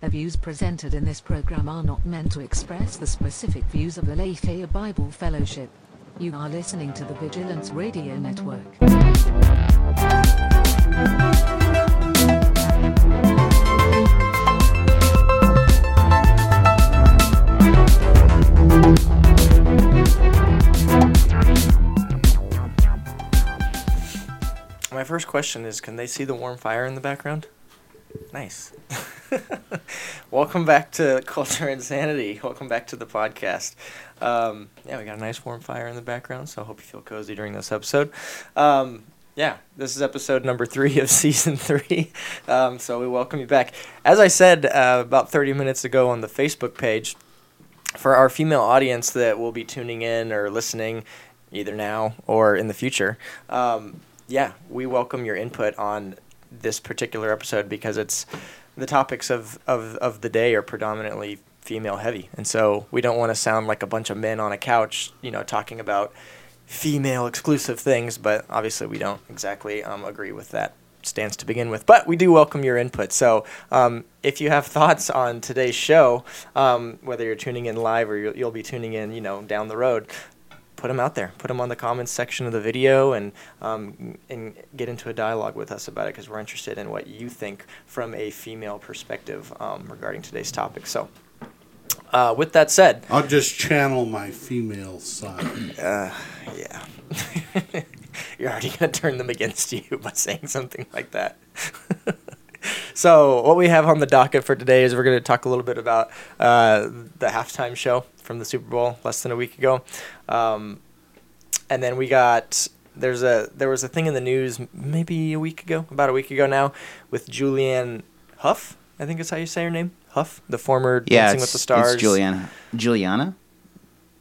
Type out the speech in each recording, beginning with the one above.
The views presented in this program are not meant to express the specific views of the Lafayette Bible Fellowship. You are listening to the Vigilance Radio Network. My first question is Can they see the warm fire in the background? Nice. Welcome back to Culture Insanity. Welcome back to the podcast. Um, yeah, we got a nice warm fire in the background, so I hope you feel cozy during this episode. Um, yeah, this is episode number three of season three. Um, so we welcome you back. As I said uh, about 30 minutes ago on the Facebook page, for our female audience that will be tuning in or listening either now or in the future, um, yeah, we welcome your input on this particular episode because it's the topics of, of, of the day are predominantly female heavy. And so we don't want to sound like a bunch of men on a couch, you know, talking about female exclusive things, but obviously we don't exactly um, agree with that stance to begin with. But we do welcome your input. So um, if you have thoughts on today's show, um, whether you're tuning in live or you'll, you'll be tuning in, you know, down the road, put them out there. Put them on the comments section of the video and um, and get into a dialogue with us about it because we're interested in what you think from a female perspective um, regarding today's topic. So. Uh, with that said, I'll just channel my female side. uh, yeah, you're already gonna turn them against you by saying something like that. so, what we have on the docket for today is we're gonna talk a little bit about uh, the halftime show from the Super Bowl less than a week ago, um, and then we got there's a there was a thing in the news maybe a week ago, about a week ago now, with Julianne Hough. I think is how you say her name, Hough, the former Yeah, Dancing with the Stars. it's Juliana. Juliana?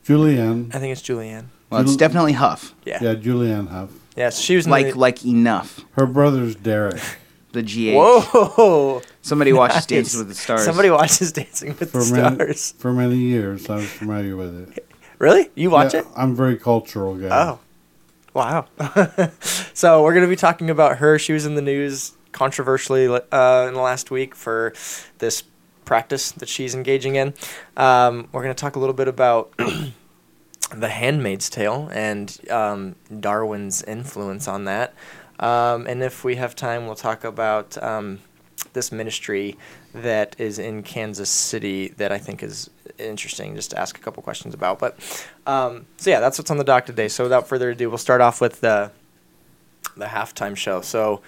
Julianne. I think it's Julianne. Well, it's definitely Hough. Yeah. Yeah, Julianne Hough. Yes, she was Like the, like enough. Her brother's Derek. The GH. Whoa! Somebody watches Dancing with the Stars. Somebody watches Dancing with For the many, Stars. for many years, I was familiar with it. Really? You watch Yeah, it? I'm a very cultural guy. Oh, wow. so we're gonna be talking about her. She was in the news controversially uh, in the last week for this practice that she's engaging in. Um, we're gonna talk a little bit about. The Handmaid's Tale and um, Darwin's influence on that. Um, and if we have time, we'll talk about um, this ministry that is in Kansas City that I think is interesting just to ask a couple questions about. But um, so yeah, that's what's on the dock today. So without further ado, we'll start off with the the halftime show. So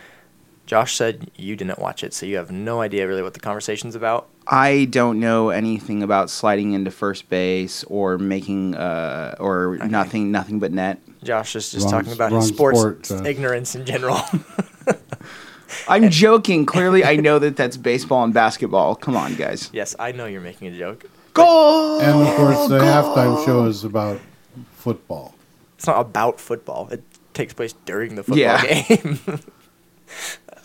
Josh said you didn't watch it, so you have no idea really what the conversation's about. I don't know anything about sliding into first base or making uh or Okay. nothing nothing but net. Josh is just Wrong- talking about his sports sport, Josh. ignorance in general. I'm joking. Clearly, I know that that's baseball and basketball. Come on, guys. yes, I know you're making a joke. Goal. And of course, the halftime show is about football. It's not about football. It takes place during the football Yeah. game.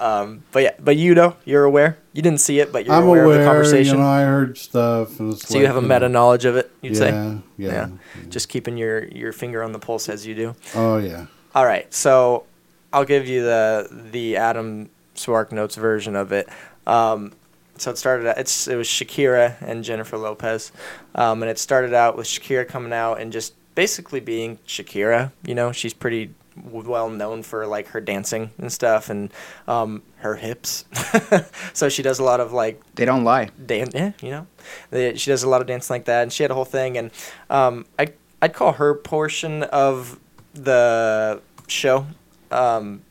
um, but yeah, but you know, you're aware. You didn't see it, but you're I'm aware, aware, of the conversation. you know, I heard stuff. And it's so you have a meta knowledge of it, you'd yeah, say. Yeah, Just keeping your your finger on the pulse as you do. Oh, yeah. All right, so I'll give you the the Adam Swark Notes version of it. Um, so it started. Out, it's it was Shakira and Jennifer Lopez, um, and it started out with Shakira coming out and just basically being Shakira. You know, she's pretty well known for like her dancing and stuff and um, her hips. so she does a lot of like They don't lie. dance. Yeah, you know, The- she does a lot of dancing like that, and she had a whole thing. And um, I I'd call her portion of the show um,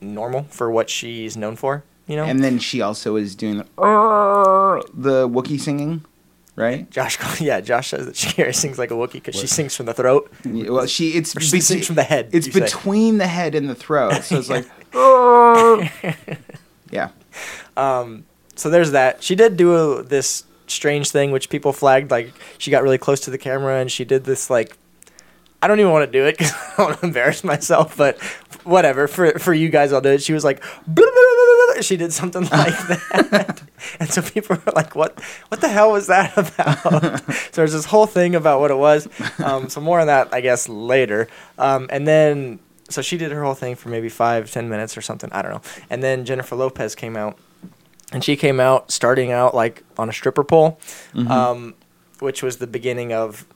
normal for what she's known for. You know, And then she also is doing the, "Arr," the Wookiee singing, right? Josh, yeah, Josh says that Shakira sings like a Wookiee because she sings from the throat. Yeah, Well, she it's Or she sings from the head, It's you say. between the head and the throat, so it's like, "Arr." yeah. Um, so there's that. She did do a, this strange thing, which people flagged. Like she got really close to the camera and she did this like. I don't even want to do it because I don't want to embarrass myself, but whatever. For for you guys, I'll do it. She was like, "Blah, blah, blah, blah, blah." she did something like that, and so people were like, "What? What the hell was that about?" so there's this whole thing about what it was. Um, so more on that, I guess, later. Um, and then so she did her whole thing for maybe five, ten minutes or something. I don't know. And then Jennifer Lopez came out and she came out starting out like on a stripper pole, Mm-hmm. um, which was the beginning of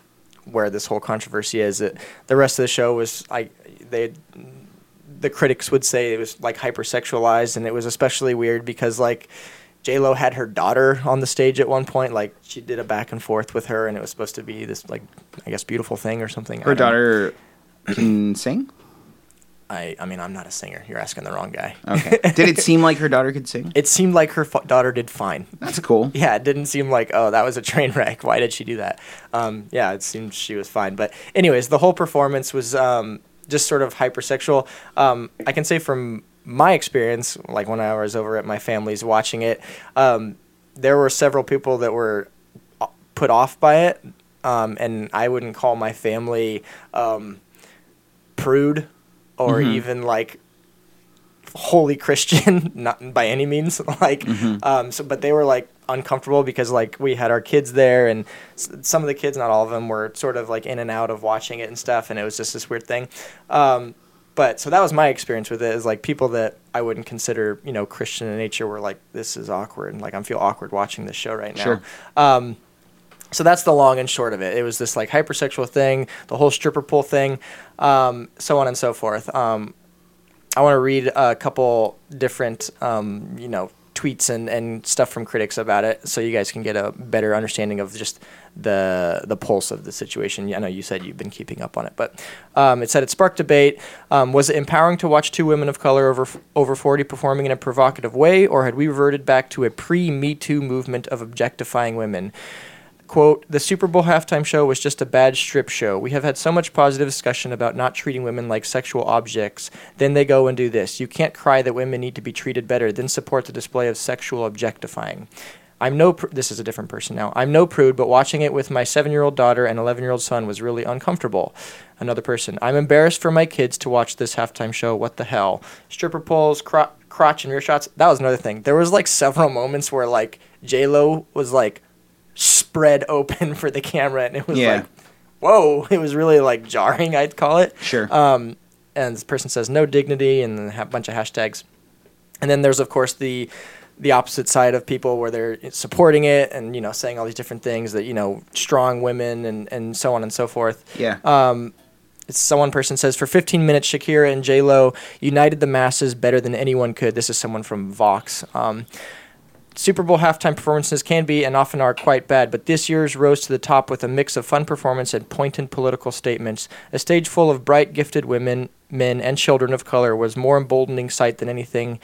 where this whole controversy is. It, the rest of the show was like they, the critics would say it was like hypersexualized, and it was especially weird because like. J Lo had her daughter on the stage at one point. Like she did a back and forth with her, and it was supposed to be this like I guess beautiful thing or something. Her know. daughter can sing. I I mean I'm not a singer. You're asking the wrong guy. Okay. Did it seem like her daughter could sing? It seemed like her fa- daughter did fine. That's cool. Yeah, it didn't seem like oh that was a train wreck. Why did she do that? Um, yeah, it seemed she was fine. But anyways, the whole performance was um, just sort of hypersexual. Um, I can say from my experience, like when I was over at my family's watching it, um, there were several people that were uh, put off by it, um, and I wouldn't call my family um, prude or Mhm. even like holy Christian, not by any means. like, Mhm. um, so but they were like uncomfortable because like we had our kids there, and s- some of the kids, not all of them, were sort of like in and out of watching it and stuff, and it was just this weird thing. Um, but so that was my experience with it. Is like people that I wouldn't consider, you know, Christian in nature were like, this is awkward, and like "I'm feel awkward watching this show right now. Sure. Um, so that's the long and short of it. It was this like hypersexual thing, the whole stripper pole thing, um, so on and so forth. Um, I want to read a couple different, um, you know, tweets and, and stuff from critics about it, so you guys can get a better understanding of just the the pulse of the situation. I know you said you've been keeping up on it, but um, it said it sparked debate. Um, was it empowering to watch two women of color over over forty performing in a provocative way, or had we reverted back to a pre Me Too movement of objectifying women? Quote, the Super Bowl halftime show was just a bad strip show. We have had so much positive discussion about not treating women like sexual objects. Then they go and do this. You can't cry that women need to be treated better, then support the display of sexual objectifying. I'm no, pr- this is a different person now. I'm no prude, but watching it with my seven year old daughter and 11 year old son was really uncomfortable. Another person, I'm embarrassed for my kids to watch this halftime show. What the hell? Stripper poles, cro- crotch and rear shots. That was another thing. There was like several moments where like J Lo was like spread open for the camera, and it was Yeah. like, whoa! It was really like jarring. I'd call it. Sure. Um, and this person says no dignity, and then a bunch of hashtags. And then there's of course the the opposite side of people where they're supporting it and you know saying all these different things that you know strong women and and so on and so forth. yeah. Um, it's someone person says for 15 minutes Shakira and J Lo united the masses better than anyone could. This is someone from Vox. Um, Super Bowl halftime performances can be and often are quite bad, but this year's rose to the top with a mix of fun performance and pointed political statements. A stage full of bright, gifted women, men, and children of color was more emboldening sight than anything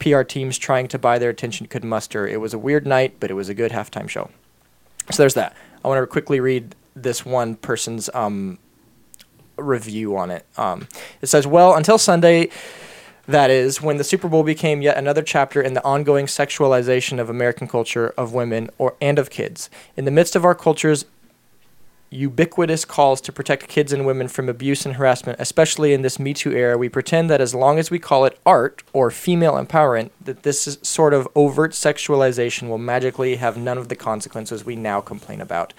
PR teams trying to buy their attention could muster. It was a weird night, but it was a good halftime show. So there's that. I want to quickly read this one person's um, review on it. Um, it says, Well, until Sunday, that is, when the Super Bowl became yet another chapter in the ongoing sexualization of American culture, of women, or and of kids. In the midst of our culture's ubiquitous calls to protect kids and women from abuse and harassment, especially in this Me Too era, we pretend that as long as we call it art or female empowerment, that this sort of overt sexualization will magically have none of the consequences we now complain about.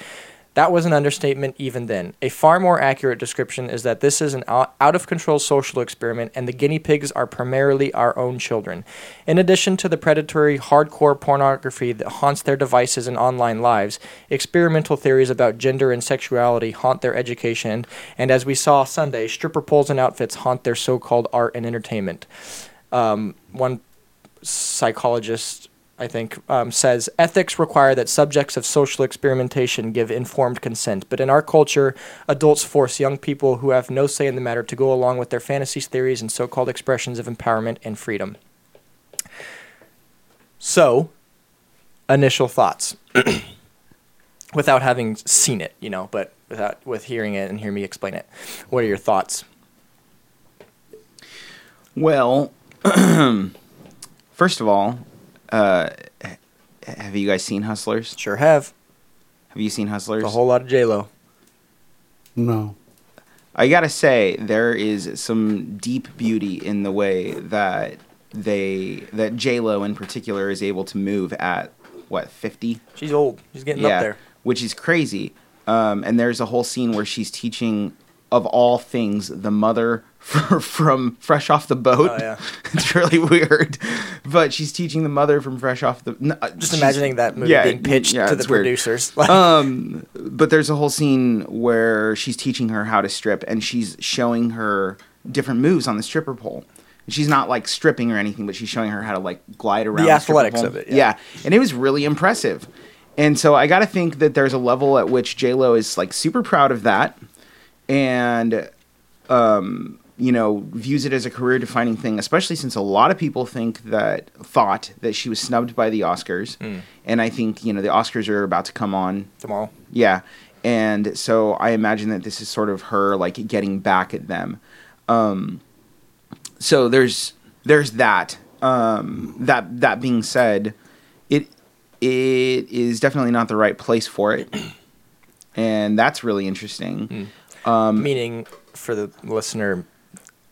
That was an understatement even then. A far more accurate description is that this is an out of control social experiment, and the guinea pigs are primarily our own children. In addition to the predatory, hardcore pornography that haunts their devices and online lives, experimental theories about gender and sexuality haunt their education, and as we saw Sunday, stripper poles and outfits haunt their so called art and entertainment. Um, one psychologist, I think, um, says ethics require that subjects of social experimentation give informed consent. But in our culture, adults force young people who have no say in the matter to go along with their fantasies, theories, and so called expressions of empowerment and freedom. So, initial thoughts. without having seen it, you know, but without with hearing it and hear me explain it. What are your thoughts? Well, first of all, uh, have you guys seen Hustlers? Sure have. Have you seen Hustlers? A whole lot of J Lo. No. I gotta say, there is some deep beauty in the way that they that J Lo in particular is able to move at what fifty. She's old. She's getting up there. which is crazy. Um, and there's a whole scene where she's teaching of all things, the mother from Fresh Off the Boat. Oh, yeah. it's really weird, but she's teaching the mother from Fresh Off the. n- uh, Just imagining that movie yeah, being pitched yeah, to the weird. producers. Like, Um, but there's a whole scene where she's teaching her how to strip, and she's showing her different moves on the stripper pole. She's not like stripping or anything, but she's showing her how to like glide around. The athletics pole. of it, yeah. and it was really impressive. And so I got to think that there's a level at which J Lo is like super proud of that, and um, you know views it as a career defining thing. Especially since a lot of people think that thought that she was snubbed by the Oscars, Hmm. and I think you know the Oscars are about to come on tomorrow. yeah. And so I imagine that this is sort of her like getting back at them. Um, so there's there's that. Um, that that being said, it it is definitely not the right place for it, and that's really interesting. Um, Meaning, for the listener,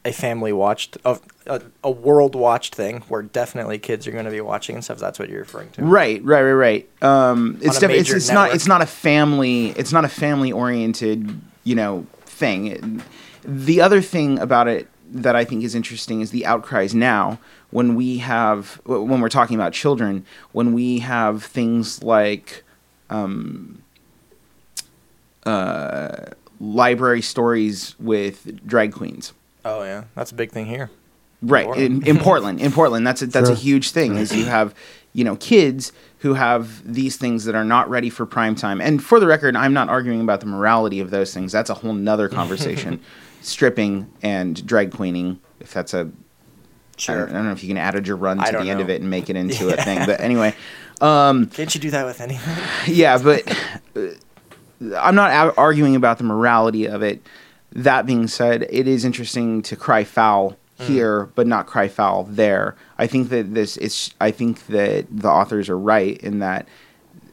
a family watched, a, a, a world watched thing where definitely kids are going to be watching and stuff. That's what you're referring to. Right, right, right, right. Um, it's a def- it's, it's not it's not a family it's not a family oriented you know thing. The other thing about it that I think is interesting is the outcries now when we have when we're talking about children when we have things like um, uh, library stories with drag queens. Oh, yeah. That's a big thing here. Right Portland. in, in Portland, in Portland, that's a, that's a huge thing. Is you have, you know, kids who have these things that are not ready for prime time. And for the record, I'm not arguing about the morality of those things. That's a whole nother conversation. Stripping and drag queening, if that's a, I Sure. don't, I don't know if you can add a gerund I to don't the end of it and make it into a thing. But anyway, um, Can't you do that with anything? yeah, but uh, I'm not a- arguing about the morality of it. That being said, it is interesting to cry foul mm. here, but not cry foul there. I think that this is. I think that the authors are right in that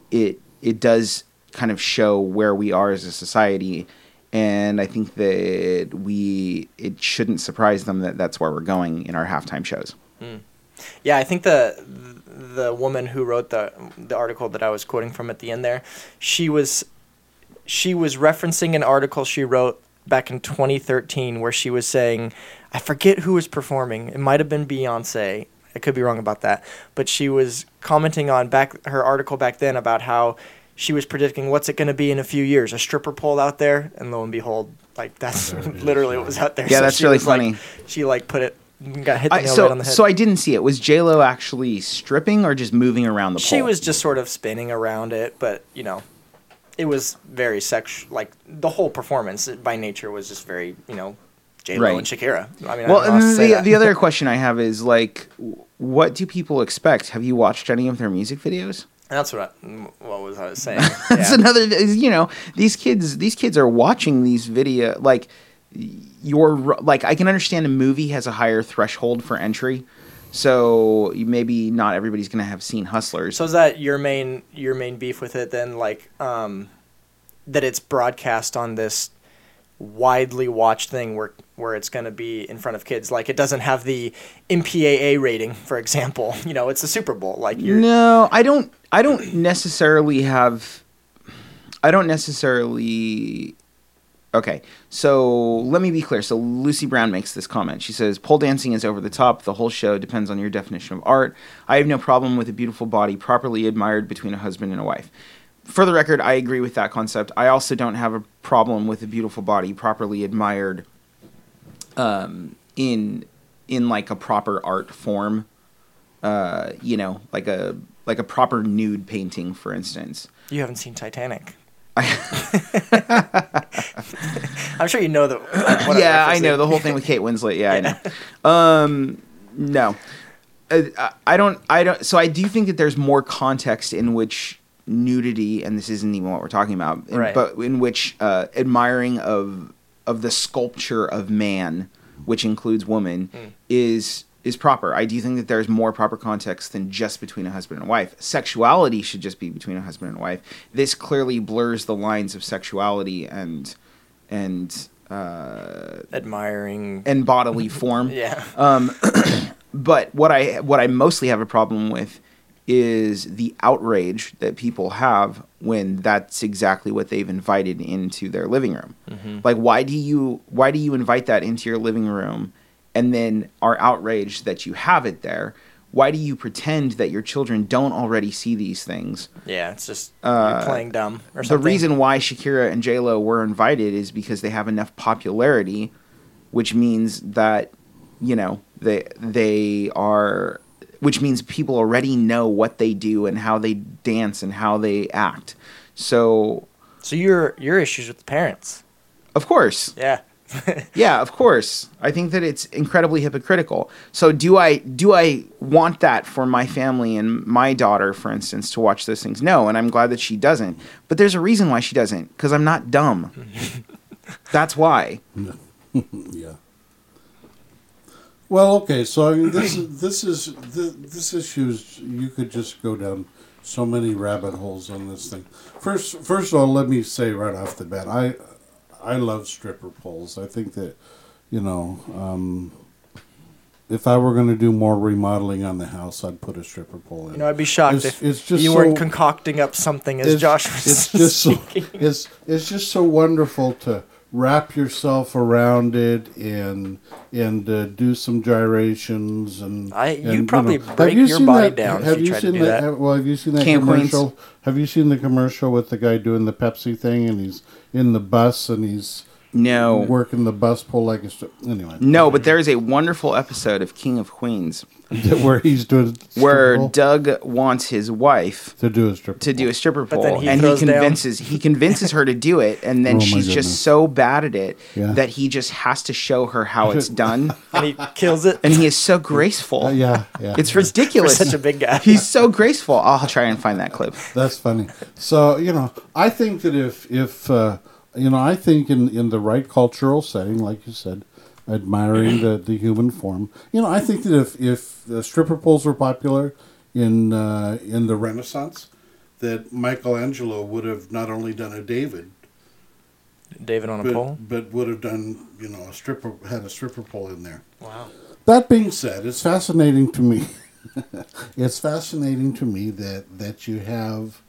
it it does kind of show where we are as a society, and I think that we it shouldn't surprise them that that's where we're going in our halftime shows. Mm. Yeah, I think the the woman who wrote the the article that I was quoting from at the end there, she was she was referencing an article she wrote back in 2013 where she was saying, I forget who was performing. It might have been Beyonce. I could be wrong about that, but she was commenting on back her article back then about how she was predicting what's it going to be in a few years, a stripper pole out there, and lo and behold, like that's literally what was out there. Yeah, that's really was, like- funny. she like put it got hit the I, nail so right on the head. so I didn't see it. Was J Lo actually stripping or just moving around the pole? She was just sort of spinning around it, but you know, it was very sex. Like the whole performance by nature was just very, you know, J Lo Right. and Shakira. I mean, Well, I don't know how to and say the, the other question I have is like, what do people expect? Have you watched any of their music videos? That's what I, mm, what was I was saying. That's Yeah. another. You know, these kids. These kids are watching these video. Like, you're like, I can understand a movie has a higher threshold for entry, so maybe not everybody's gonna have seen Hustlers. So is that your main your main beef with it then? Like, um, that it's broadcast on this widely watched thing where where it's going to be in front of kids. Like, it doesn't have the MPAA rating, for example. You know, it's the Super Bowl. Like, you're No, I don't. I don't necessarily have. I don't necessarily. Okay, so let me be clear. So Lucy Brown makes this comment. She says, "Pole dancing is over the top. The whole show depends on your definition of art. I have no problem with a beautiful body properly admired between a husband and a wife." For the record, I agree with that concept. I also don't have a problem with a beautiful body properly admired, um, in in like a proper art form uh, you know, like a like a proper nude painting, for instance. you haven't seen Titanic. I'm sure you know the. Like, yeah, I know the whole thing with Kate Winslet. Yeah, I know. Um, no, uh, I- I don't. I don't. So I do think that there's more context in which nudity, and this isn't even what we're talking about, in- Right. but in which uh, admiring of of the sculpture of man, which includes woman, is is proper. I do think that there's more proper context than just between a husband and wife. Sexuality should just be between a husband and wife. This clearly blurs the lines of sexuality and and uh, admiring. and bodily form. yeah. Um, but what I what I mostly have a problem with is the outrage that people have when that's exactly what they've invited into their living room. Like why do you why do you invite that into your living room and then are outraged that you have it there? Why do you pretend that your children don't already see these things? Yeah, it's just Uh, you're playing dumb or The reason why Shakira and J Lo were invited is because they have enough popularity, which means that you know they they are, which means people already know what they do and how they dance and how they act. So So your your issues with the parents. of course, Yeah. yeah, of course. I think that it's incredibly hypocritical. So do I do I want that for my family and my daughter, for instance, to watch those things? No, and I'm glad that she doesn't. But there's a reason why she doesn't, because I'm not dumb. That's why. Yeah. Well, okay. So I mean, this is this is th- this issues. You could just go down so many rabbit holes on this thing. First, first of all, let me say right off the bat, I I love stripper poles. I think that you know, um, if I were going to do more remodeling on the house, I'd put a stripper pole in. You know, I'd be shocked It's- if it's just you weren't concocting up something as Josh was it's just so speaking. it's it's just so wonderful to wrap yourself around it and and uh, do some gyrations and I- you'd and, probably Have break you your body that- down if have you you tried to seen do that. have- well have you seen that Camp Queens. commercial have you seen the commercial with the guy doing the pepsi thing and he's in the bus and he's No. working the bus pole like a stri- anyway No, but there is a wonderful episode of King of Queens where he's doing where pole Doug wants his wife to do a strip to do a stripper But pole, then he and he throws down. convinces he convinces her to do it, and then Oh she's just so bad at it Yeah. that he just has to show her how it's done, and he kills it. and he is so graceful. Uh, yeah yeah It's ridiculous. For such a big guy. He's so graceful. I'll try and find that clip. That's funny. So you know, I think that if if uh, you know, I think in in the right cultural setting, like you said, admiring the the human form. You know, I think that if if the stripper poles were popular in uh, in the Renaissance, that Michelangelo would have not only done a David, David on a pole. but but would have done you know a stripper had a stripper pole in there. Wow. That being said, it's fascinating to me. it's fascinating to me that that you have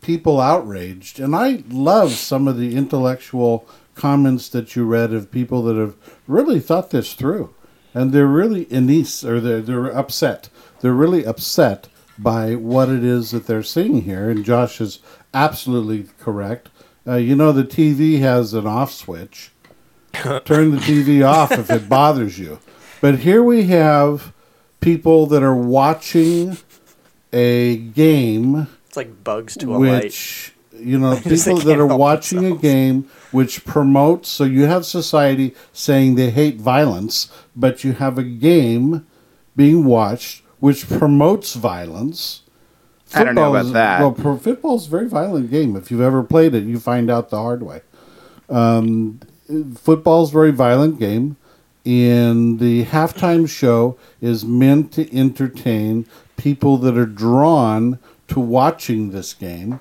people outraged, and I love some of the intellectual comments that you read of people that have really thought this through, and they're really inis or they're they're upset. They're really upset by what it is that they're seeing here, and Josh is absolutely correct. Uh, you know, the TV has an off switch turn the TV off if it bothers you. But here we have people that are watching a game It's like bugs to a light. which you know people that are help watching a game which promotes so you have society saying they hate violence but you have a game being watched which promotes violence I don't know about is- that. well pro- football's a very violent game if you've ever played it you find out the hard way um, football's a very violent game and the halftime show is meant to entertain people that are drawn to watching this game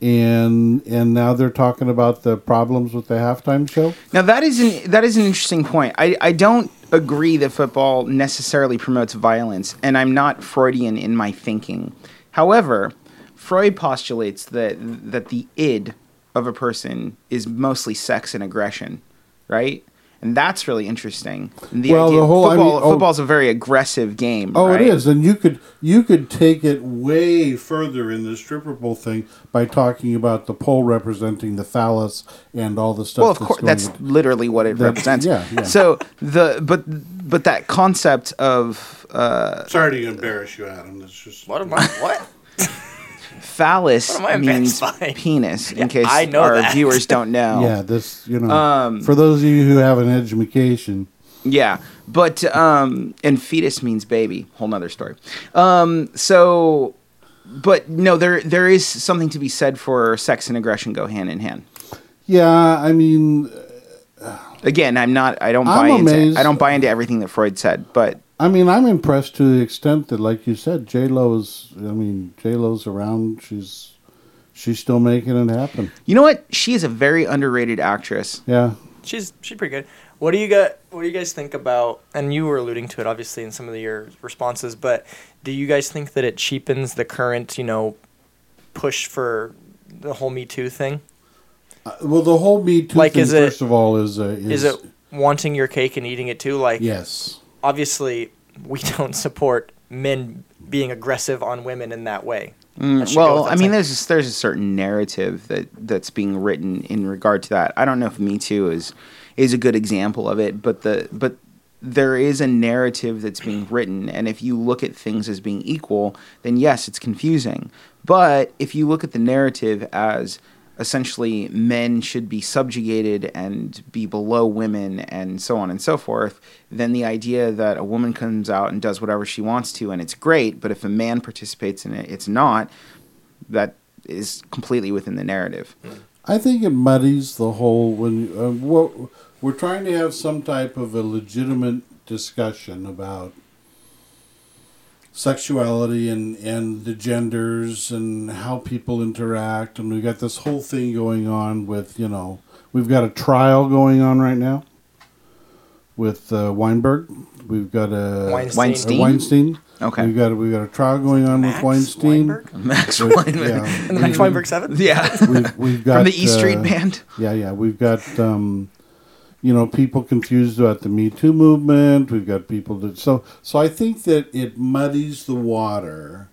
and and now they're talking about the problems with the halftime show Now that is an that is an interesting point. I, I don't agree that football necessarily promotes violence, and I'm not Freudian in my thinking. However, Freud postulates that that the id of a person is mostly sex and aggression, right? And that's really interesting. And the Well, idea, the whole- I football, mean, oh- football's a very aggressive game. oh right? it is and you could you could take it way further in the stripper pole thing by talking about the pole representing the phallus and all the stuff Well, of that's course, going that's with- literally what it That- represents. yeah, yeah. So the but but that concept of uh, sorry to embarrass you adam that's just What am I? What? phallus What am I means by? penis. In Yeah, case I know our that. viewers don't know. Yeah, this you know. Um, for those of you who have an education, Yeah, but um, and fetus means baby. Whole nother story. Um, so, but no, there there is something to be said for sex and aggression go hand in hand. yeah, I mean, Again, I'm not. I don't I'm buy into. I don't buy into everything that Freud said, but I mean, I'm impressed to the extent that, like you said, J Lo's. I mean, J Lo's around. She's she's still making it happen. you know what? She is a very underrated actress. Yeah, She's she's pretty good. What do you got? What do you guys think about? And you were alluding to it, obviously, in some of your responses. But do you guys think that it cheapens the current, you know, push for the whole Me Too thing? Uh, well, the whole Me Too Like, thing, is it- first of all, is, uh, is Is it wanting your cake and eating it too? Like, yes. Obviously, we don't support men being aggressive on women in that way. Mm, That should go well, I mean, there's there's a certain narrative that that's being written in regard to that. I don't know if Me Too is is a good example of it, but the but there is a narrative that's being written, and if you look at things as being equal, then yes, it's confusing. But if you look at the narrative as essentially men should be subjugated and be below women and so on and so forth, then the idea that a woman comes out and does whatever she wants to and it's great, but if a man participates in it, it's not, that is completely within the narrative. I think it muddies the whole when uh, we're trying to have some type of a legitimate discussion about sexuality and and the genders and how people interact and we've got this whole thing going on with you know we've got a trial going on right now with uh, Weinberg we've got a Weinstein. Weinstein? a Weinstein Okay. we've got we've got a trial going on Max with Weinstein Weinberg? Max With- Weinberg. yeah. And the Max Weinberg Seven. Yeah. we've, we've got From the E Street uh, Band. Yeah, yeah. We've got um, you know people confused about the Me Too movement. We've got people that so so. I think that it muddies the water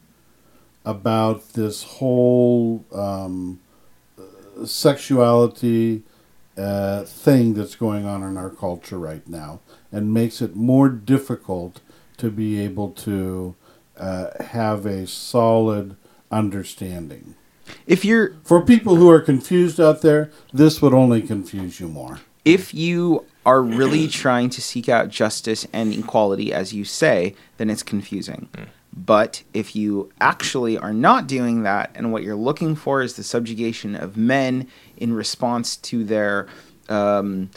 about this whole um, sexuality uh, thing that's going on in our culture right now, and makes it more difficult to be able to uh, have a solid understanding. If you're For people who are confused out there, this would only confuse you more. If you are really trying to seek out justice and equality, as you say, then it's confusing. But if you actually are not doing that, and what you're looking for is the subjugation of men in response to their um,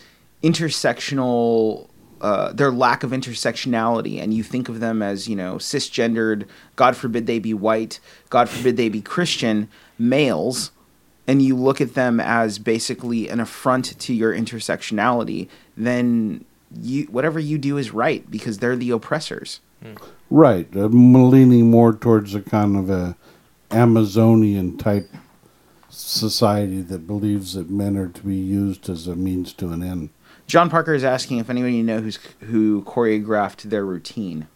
intersectional, uh, their lack of intersectionality, and you think of them as, you know, cisgendered, God forbid they be white, God forbid they be Christian males, and you look at them as basically an affront to your intersectionality, then you whatever you do is right because they're the oppressors. Right. I'm leaning more towards a kind of a Amazonian type society that believes that men are to be used as a means to an end. John Parker is asking if anybody knows who's who choreographed their routine.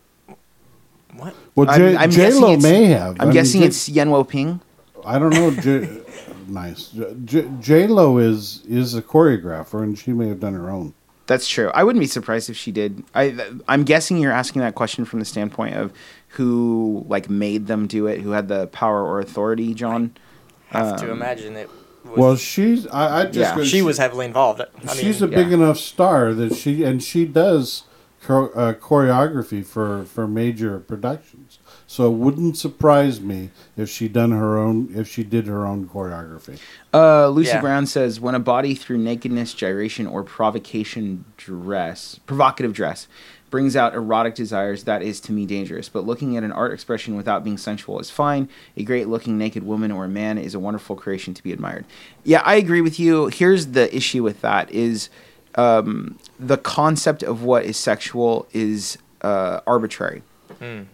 What? Well, I'm- J- I'm J guessing Lo it's- may have. I'm I mean, guessing J- it's Yuen Woo-ping. I don't know. J- nice. J Lo is is a choreographer, and she may have done her own. That's true. I wouldn't be surprised if she did. I I'm guessing you're asking that question from the standpoint of who like made them do it, who had the power or authority, John. Have to Um, imagine it. Was, Well, she's. I, I just. Yeah. go- she was heavily involved. I she's mean, a big yeah. enough star that she and she does cho- uh, choreography for for major productions. So it wouldn't surprise me if she done her own if she did her own choreography. Uh, Lucy Yeah. Brown says, when a body through nakedness, gyration, or provocation dress, provocative dress, brings out erotic desires, that is to me dangerous. But looking at an art expression without being sensual is fine. A great looking naked woman or a man is a wonderful creation to be admired. Yeah, I agree with you. Here's the issue with that is um, the concept of what is sexual is uh, arbitrary.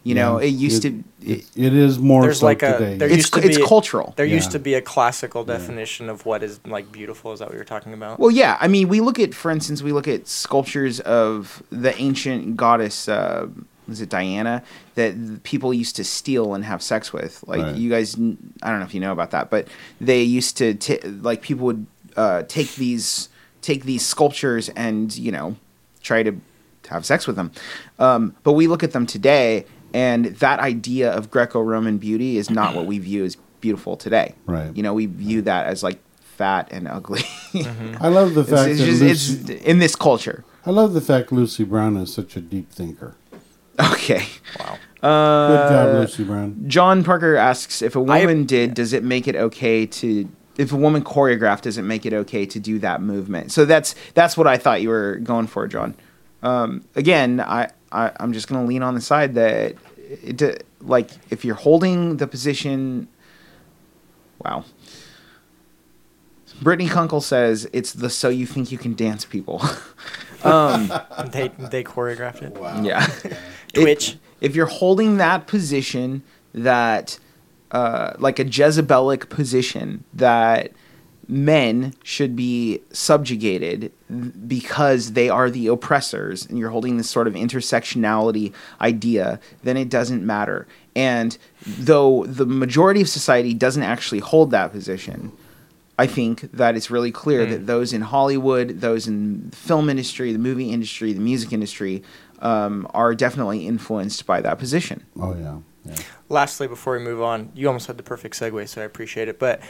You know, Yeah. it used It- to. It, it is more There's so like a- today. there it's used to it's cultural. there used to be a classical definition of what is like beautiful. Is that what you're talking about? Well, yeah. I mean, we look at, for instance, we look at sculptures of the ancient goddess. Uh, was it Diana that people used to steal and have sex with? Like Right. you guys, I don't know if you know about that, but they used to t- like people would uh, take these take these sculptures and you know try to have sex with them. Um, but we look at them today, and that idea of Greco-Roman beauty is not what we view as beautiful today. Right. You know, we view that as like fat and ugly. I love the fact it's that just, Lucy, it's in this culture. I love the fact Lucy Brown is such a deep thinker. Okay. Wow. Uh, Good job, Lucy Brown. John Parker asks if a woman did, does it make it okay to? If a woman choreographed, does it make it okay to do that movement? So that's that's what I thought you were going for, John. Um, again, I, I I'm just gonna lean on the side that it, like if you're holding the position. Wow. Brittany Kunkel says it's the so you think you can dance people. Um, they they choreographed it. Wow. yeah. Twitch. If, if you're holding that position, that uh, like a Jezebelic position, that men should be subjugated because they are the oppressors, and you're holding this sort of intersectionality idea, then it doesn't matter. And though the majority of society doesn't actually hold that position, I think that it's really clear that those in Hollywood, those in the film industry, the movie industry, the music industry, um, are definitely influenced by that position. Oh yeah. yeah. Lastly, before we move on, you almost had the perfect segue, so I appreciate it. But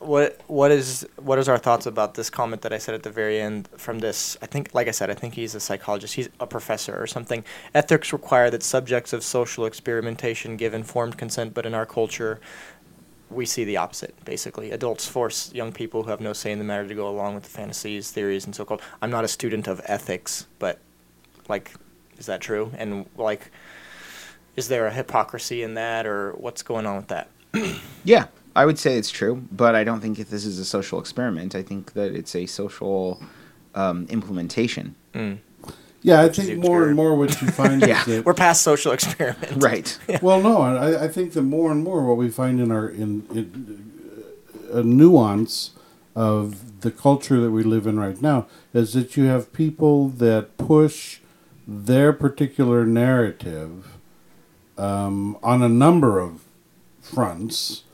what what is what is our thoughts about this comment that I said at the very end from this? I think, like I said, I think he's a psychologist. He's a professor or something. Ethics require that subjects of social experimentation give informed consent, but in our culture, we see the opposite. Basically, adults force young people who have no say in the matter to go along with the fantasies, theories, and so-called. I'm not a student of ethics, but like, is that true? And like, is there a hypocrisy in that, or what's going on with that? Yeah, I would say it's true, but I don't think if this is a social experiment. I think that it's a social um, implementation. Yeah, I think more and more what you find Yeah. is that We're past social experiment. Right. Well, no, I, I think that more and more what we find in our in, in a nuance of the culture that we live in right now is that you have people that push their particular narrative um, on a number of fronts,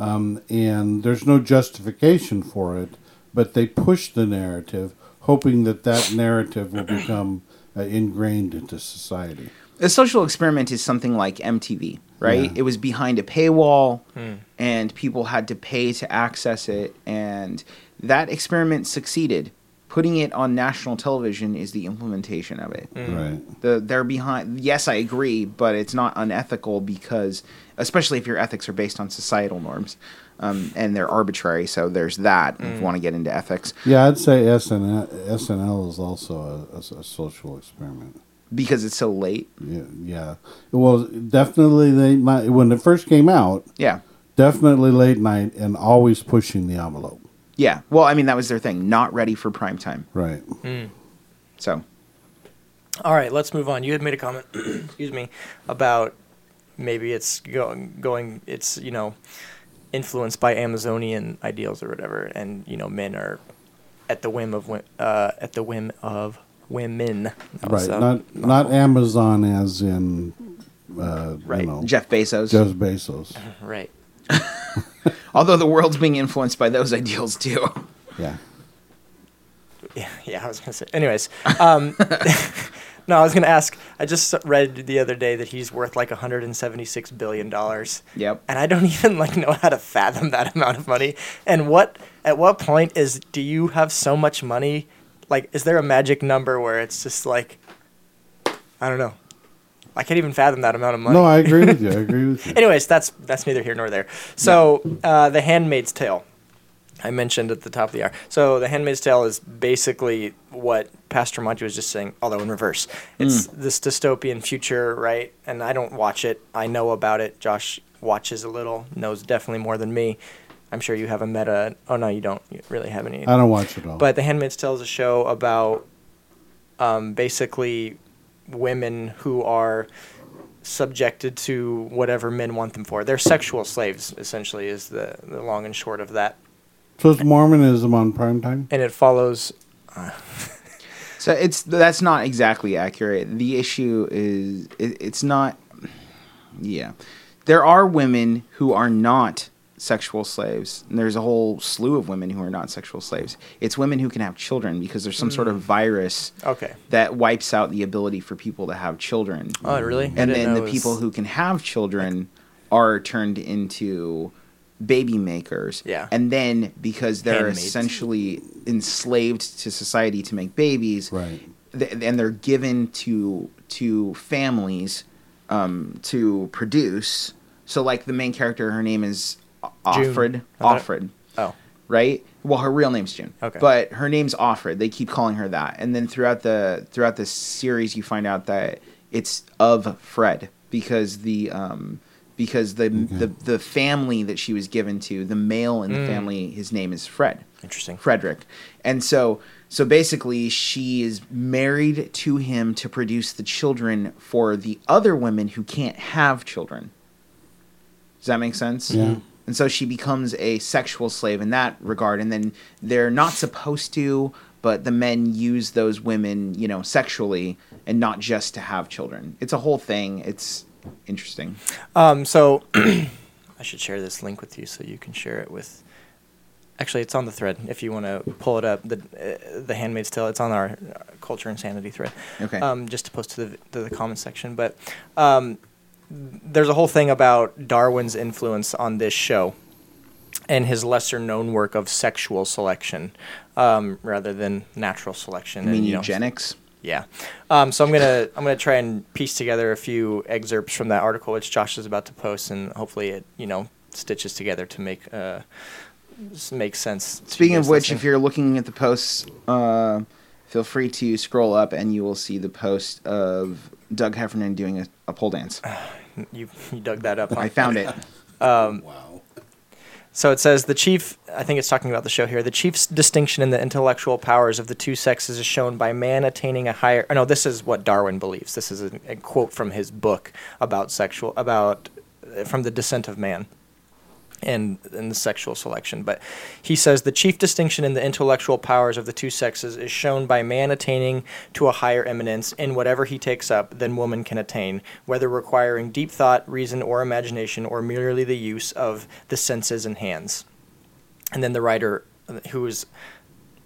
um, and there's no justification for it, but they push the narrative, hoping that that narrative will become uh, ingrained into society. A social experiment is something like MTV, right? Yeah. It was behind a paywall, Hmm. and people had to pay to access it, and that experiment succeeded. Putting it on national television is the implementation of it. Right. The they're behind. Yes, I agree, but it's not unethical because, especially if your ethics are based on societal norms, um, and they're arbitrary. So there's that. If you want to get into ethics, Yeah, I'd say SNL, SNL is also a, a, a social experiment. because it's so late. Yeah, yeah. Well, definitely they might when it first came out. Yeah, Definitely late night and always pushing the envelope. yeah. Well, I mean that was their thing. Not ready for prime time. Right. So All right, let's move on. You had made a comment, excuse me, about maybe it's going going it's you know influenced by Amazonian ideals or whatever, and you know men are at the whim of uh, at the whim of women. That Right. Not not Amazon as in uh, Right. you know Jeff Bezos. Jeff Bezos. right. Although the world's being influenced by those ideals too. Yeah. Yeah, yeah, I was gonna say. Anyways, um, no, I was gonna ask. I just read the other day that he's worth like 176 billion dollars. Yep. And I don't even like know how to fathom that amount of money. And what at what point is do you have so much money? Like, is there a magic number where it's just like, I don't know. I can't even fathom that amount of money. No, I agree with you. I agree with you. Anyways, that's that's neither here nor there. So, uh, The Handmaid's Tale, I mentioned at the top of the hour. So, The Handmaid's Tale is basically what Pastor Monty was just saying, although in reverse. It's this dystopian future, right? And I don't watch it. I know about it. Josh watches a little, knows definitely more than me. I'm sure you have a meta. Oh no, you don't you really have any. I don't watch it all. But The Handmaid's Tale is a show about um, basically women who are subjected to whatever men want them for. They're sexual slaves, essentially, is the, the long and short of that. So it's Mormonism on prime time. And it follows. So it's that's not exactly accurate. The issue is it, it's not. Yeah, there are women who are not sexual slaves. And there's a whole slew of women who are not sexual slaves. It's women who can have children because there's some sort of hmm. virus Okay. that wipes out the ability for people to have children. Oh, really? And then the was- people who can have children are turned into baby makers. Yeah. And then because they're Handmaids. essentially enslaved to society to make babies, Right. th- and they're given to to families um, to produce. So, like the main character, her name is O- June. Offred. Offred Oh. right? Well, her real name's June. Okay. But her name's Offred. They keep calling her that, and then throughout the throughout the series, you find out that it's of Fred because the um because the the the family that she was given to, the male in the Mm. family, his name is Fred. Interesting. Frederick. And so so basically she is married to him to produce the children for the other women who can't have children. Does that make sense? Yeah. And so she becomes a sexual slave in that regard and then they're not supposed to but the men use those women, you know, sexually and not just to have children. It's a whole thing. It's interesting. Um, so I should share this link with you so you can share it with. Actually, it's on the thread if you want to pull it up. The uh, the Handmaid's Tale. It's on our uh, Culture Insanity thread. Okay. Um, just to post to the to the comment section, but um, there's a whole thing about Darwin's influence on this show and his lesser known work of sexual selection um, rather than natural selection. I mean and, you know, eugenics. Yeah. Um, so I'm gonna I'm gonna try and piece together a few excerpts from that article, which Josh is about to post, and hopefully it you know stitches together to make uh s- make sense. Speaking of which, listening. if you're looking at the posts, uh, feel free to scroll up and you will see the post of Doug Heffernan doing a, a pole dance. you you dug that up, huh? I found it. Um, Wow. So it says the chief, I think it's talking about the show here. The chief's distinction in the intellectual powers of the two sexes is shown by man attaining a higher. oh, No, this is what Darwin believes. This is a, a quote from his book about sexual, about from the descent of man. And, and the sexual selection. But he says the chief distinction in the intellectual powers of the two sexes is shown by man attaining to a higher eminence in whatever he takes up than woman can attain, whether requiring deep thought, reason, or imagination, or merely the use of the senses and hands. And then the writer, who is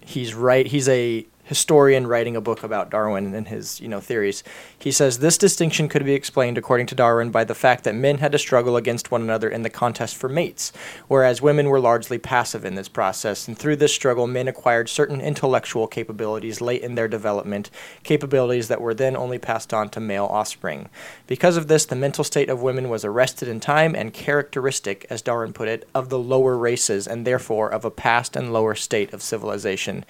he's right he's a historian writing a book about Darwin and his you know theories. He says this distinction could be explained according to Darwin by the fact that men had to struggle against one another in the contest for mates, whereas women were largely passive in this process. And through this struggle, men acquired certain intellectual capabilities late in their development, capabilities that were then only passed on to male offspring. Because of this, the mental state of women was arrested in time and characteristic, as Darwin put it, of the lower races and therefore of a past and lower state of civilization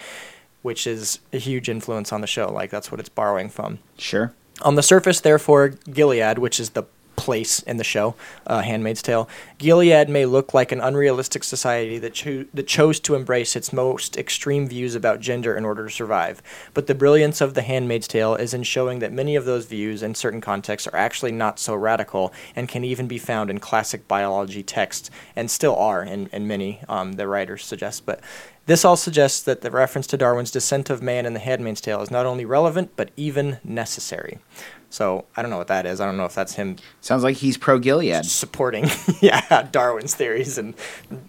which is a huge influence on the show. Like that's what it's borrowing from. Sure. On the surface, therefore, Gilead, which is the place in the show, uh, Handmaid's Tale, Gilead may look like an unrealistic society that, cho- that chose to embrace its most extreme views about gender in order to survive. But the brilliance of The Handmaid's Tale is in showing that many of those views, in certain contexts, are actually not so radical and can even be found in classic biology texts, and still are in, in many, um, the writers suggest. But this all suggests that the reference to Darwin's descent of man in The Handmaid's Tale is not only relevant, but even necessary. So I don't know what that is. I don't know if that's him Sounds like he's pro Gilead. supporting, yeah, Darwin's theories and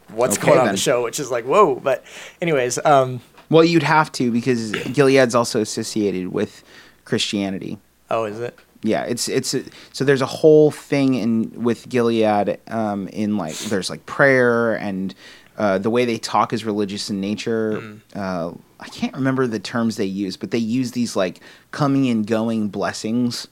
what's Okay, going on in then. the show, which is like whoa. But anyways, um, Well, you'd have to because Gilead's also associated with Christianity. oh, is it? Yeah, it's it's so there's a whole thing in with Gilead um, in like there's like prayer and uh, the way they talk is religious in nature. Uh, I can't remember the terms they use, but they use these like coming and going blessings.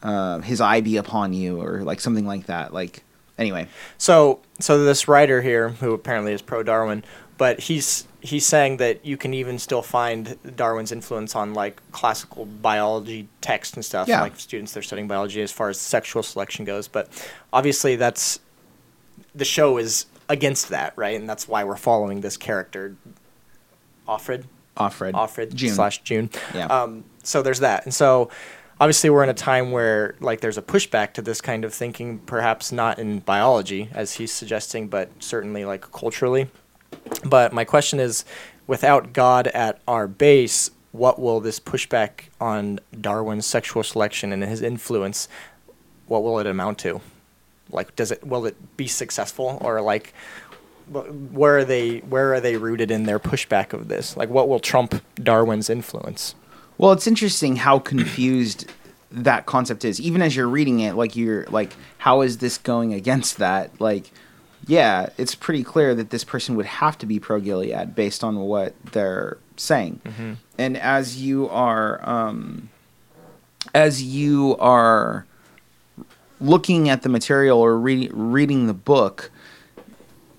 Uh, his eye be upon you, or like something like that. Like anyway, So, so this writer here, who apparently is pro Darwin, but he's he's saying that you can even still find Darwin's influence on like classical biology text and stuff. Yeah. Like students they're studying biology as far as sexual selection goes, but obviously that's the show is against that, right? And that's why we're following this character, Offred. Offred, Offred June. slash June. Yeah. Um, so there's that, and so obviously we're in a time where like there's a pushback to this kind of thinking, perhaps not in biology as he's suggesting, but certainly like culturally. But my question is, without God at our base, what will this pushback on Darwin's sexual selection and his influence? What will it amount to? Like, does it will it be successful or like? Where are they? Where are they rooted in their pushback of this? Like, what will trump Darwin's influence? Well, it's interesting how confused that concept is. Even as you're reading it, like you're like, how is this going against that? Like, yeah, it's pretty clear that this person would have to be pro Gilead based on what they're saying. And as you are, um, as you are looking at the material or re- reading the book,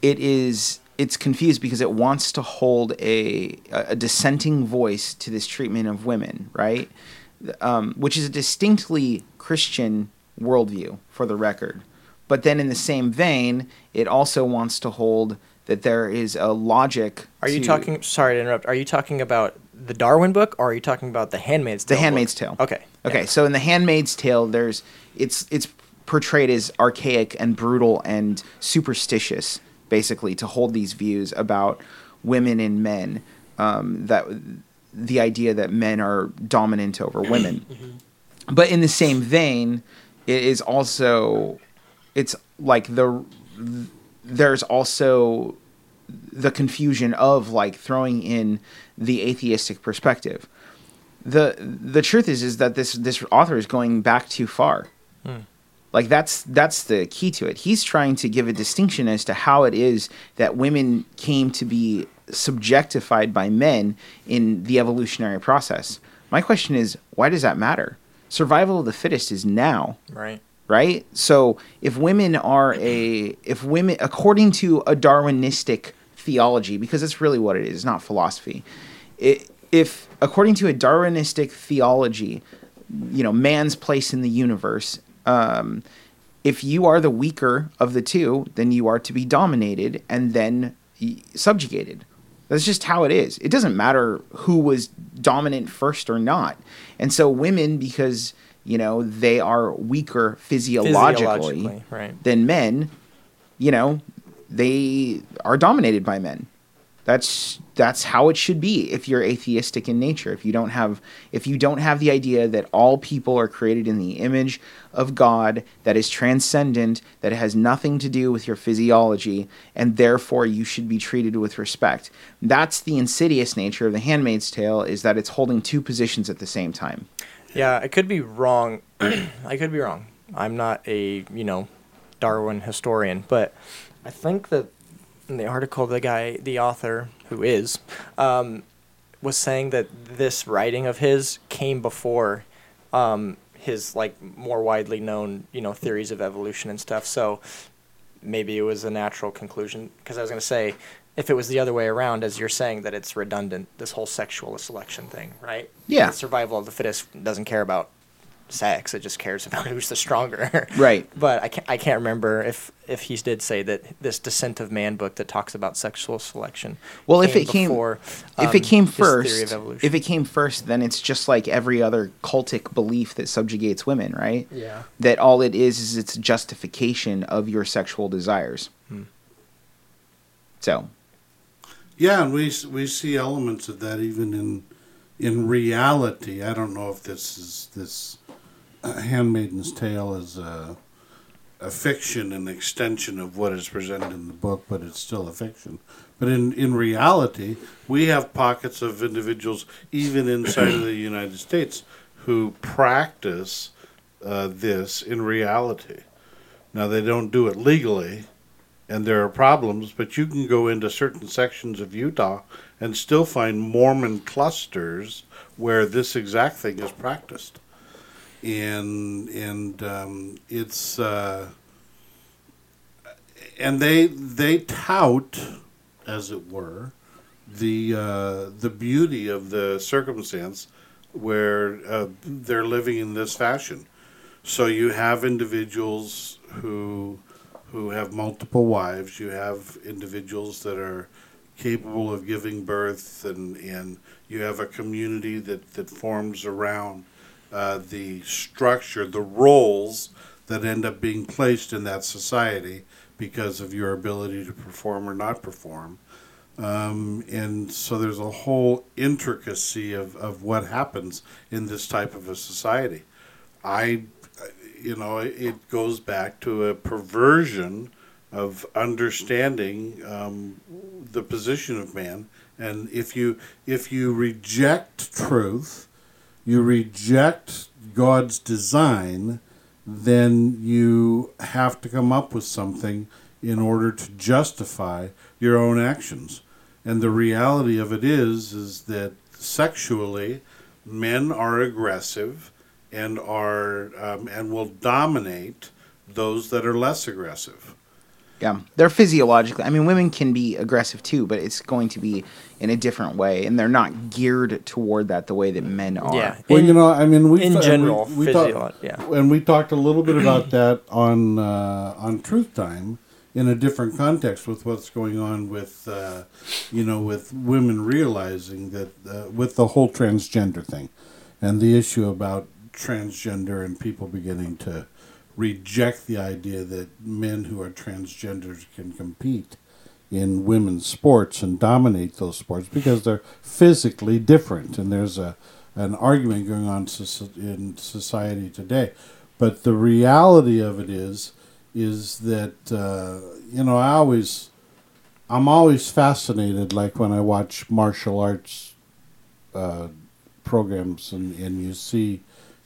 it is it's confused because it wants to hold a a dissenting voice to this treatment of women, right? Um, which is a distinctly Christian worldview, for the record. but then in the same vein, it also wants to hold that there is a logic. Are you to- talking? Sorry to interrupt. Are you talking about the Darwin book, or are you talking about the Handmaid's Tale? The Handmaid's book? Tale. Okay. Okay, Yeah. so in The Handmaid's Tale, there's it's it's portrayed as archaic and brutal and superstitious, basically, to hold these views about women and men. Um, that the idea that men are dominant over women, but in the same vein, it is also it's like the there's also the confusion of like throwing in the atheistic perspective the the truth is is that this this author is going back too far. Like that's that's the key to it. He's trying to give a distinction as to how it is that women came to be subjectified by men in the evolutionary process. My question is, why does that matter? Survival of the fittest is now Right. right? So if women are a if women according to a Darwinistic theology, because that's really what it is, not philosophy. It, if according to a Darwinistic theology, you know, man's place in the universe, um, if you are the weaker of the two, then you are to be dominated and then subjugated. That's just how it is. It doesn't matter who was dominant first or not. And so women, because you know they are weaker physiologically, Physiologically, right. than men, you know, they are dominated by men. That's that's how it should be if you're atheistic in nature. If you don't have if you don't have the idea that all people are created in the image of God, that is transcendent, that has nothing to do with your physiology, and therefore you should be treated with respect. That's the insidious nature of the Handmaid's Tale is that it's holding two positions at the same time. Yeah, I could be wrong. I could be wrong. I'm not a you know Darwin historian, but I think that in the article, the guy, the author, who is, um, was saying that this writing of his came before um, his like more widely known you know theories of evolution and stuff. So maybe it was a natural conclusion. Because I was going to say, if it was the other way around, as you're saying, that it's redundant, this whole sexual selection thing, right? Yeah. The survival of the fittest doesn't care about sex; it just cares about who's the stronger. Right. But I can't, I can't remember if if he did say that this Descent of Man book that talks about sexual selection. Well, if it came, before, if it um, came first, if it came first, then it's just like every other cultic belief that subjugates women, right? yeah. That all it is is it's justification of your sexual desires. Hmm. So, Yeah, and we we see elements of that even in in reality. I don't know if this is this Handmaiden's Tale is a a fiction, an extension of what is presented in the book, but it's still a fiction. But in in reality, we have pockets of individuals even inside of the United States who practice uh, this in reality. Now they don't do it legally, and there are problems, but you can go into certain sections of Utah and still find Mormon clusters where this exact thing is practiced. And and um, it's uh, and they they tout, as it were, the uh, the beauty of the circumstance where uh, they're living in this fashion. So you have individuals who who have multiple wives. You have individuals that are capable of giving birth, and, and you have a community that, that forms around uh, the structure, the roles that end up being placed in that society because of your ability to perform or not perform. Um, and so there's a whole intricacy of, of what happens in this type of a society. I, you know, it goes back to a perversion of understanding um, the position of man. And if you if you reject truth, you reject God's design, then you have to come up with something in order to justify your own actions. And the reality of it is is that sexually, men are aggressive and are um, and will dominate those that are less aggressive. Yeah, they're physiologically. I mean, women can be aggressive too, but it's going to be in a different way, and they're not geared toward that the way that men are. Yeah. Well, In- you know, I mean, we in we- general, we, physio- talk- yeah. and we talked a little bit about that on uh, on Truth Time in a different context with what's going on with uh, you know with women realizing that uh, with the whole transgender thing and the issue about transgender and people beginning to reject the idea that men who are transgenders can compete in women's sports and dominate those sports because they're physically different. And there's a an argument going on in society today. But the reality of it is is that uh, you know I always I'm always fascinated like when I watch martial arts uh, programs and, and you see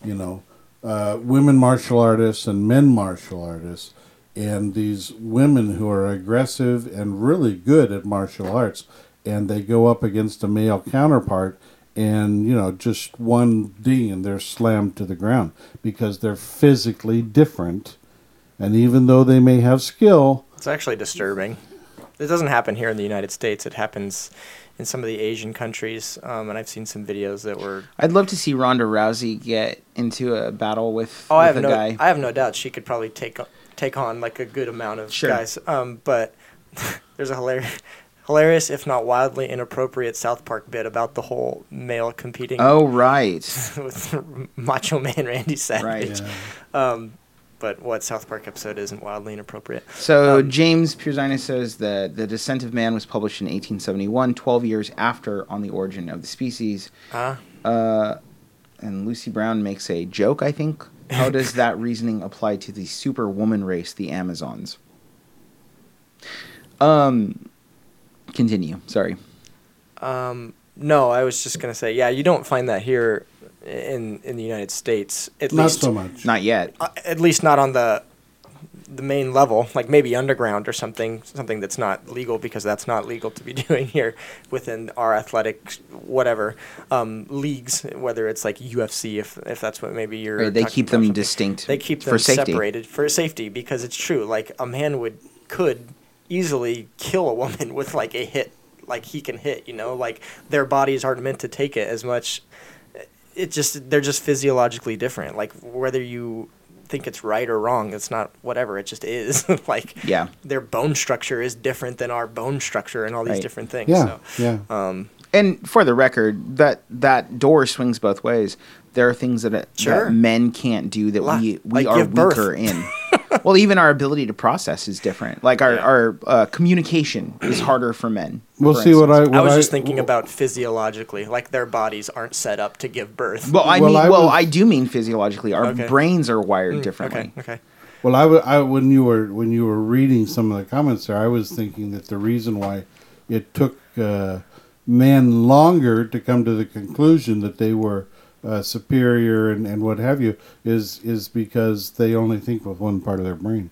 you know uh, women martial artists and men martial artists and these women who are aggressive and really good at martial arts and they go up against a male counterpart and you know just one ding and they're slammed to the ground because they're physically different and even though they may have skill It's actually disturbing. It doesn't happen here in the United States. It happens in some of the Asian countries, um, and I've seen some videos that were. I'd love to see Ronda Rousey get into a battle with, Oh, I have a no. guy. I have no doubt she could probably take take on like a good amount of Sure. guys. Um, but there's a hilarious, hilarious, if not wildly inappropriate, South Park bit about the whole male competing oh right, with Macho Man Randy Savage. Right. Um, but what South Park episode isn't wildly inappropriate? So Um, James Pierzina says that The Descent of Man was published in 1871, 12 years after On the Origin of the Species. Huh? Uh, and Lucy Brown makes a joke, I think. How does that reasoning apply to the superwoman race, the Amazons? Um, continue. Sorry. Um, no, I was just gonna say, yeah, you don't find that here in in the United States. At not least, so much Not yet. uh, at least not on the the main level, like maybe underground or something, something that's not legal because that's not legal to be doing here within our athletic whatever um, leagues, whether it's like UFC, if if that's what maybe you're. Right, they keep them distinct They keep them for separated for safety because it's true. Like a man would could easily kill a woman with like a hit, like he can hit. You know, like their bodies aren't meant to take it as much. It just they're just physiologically different. Like whether you think it's right or wrong, it's not whatever. It just is. like Yeah. their bone structure is different than our bone structure and all these Right. different things. yeah So, yeah um, And for the record, that that door swings both ways. There are things that, Sure. that men can't do that Li- we we like are give birth. weaker in. well, even our ability to process is different. Like our Yeah. our uh, communication is harder for men. we'll for see what I what I was just thinking about physiologically, like their bodies aren't set up to give birth. Well, I Well, mean, I well, was- I do mean physiologically. Our Okay. brains are wired Mm, differently. Okay. Okay. Well, I, w- I when you were when you were reading some of the comments there, I was thinking that the reason why it took uh, men longer to come to the conclusion that they were uh, superior and, and what have you is is because they only think with one part of their brain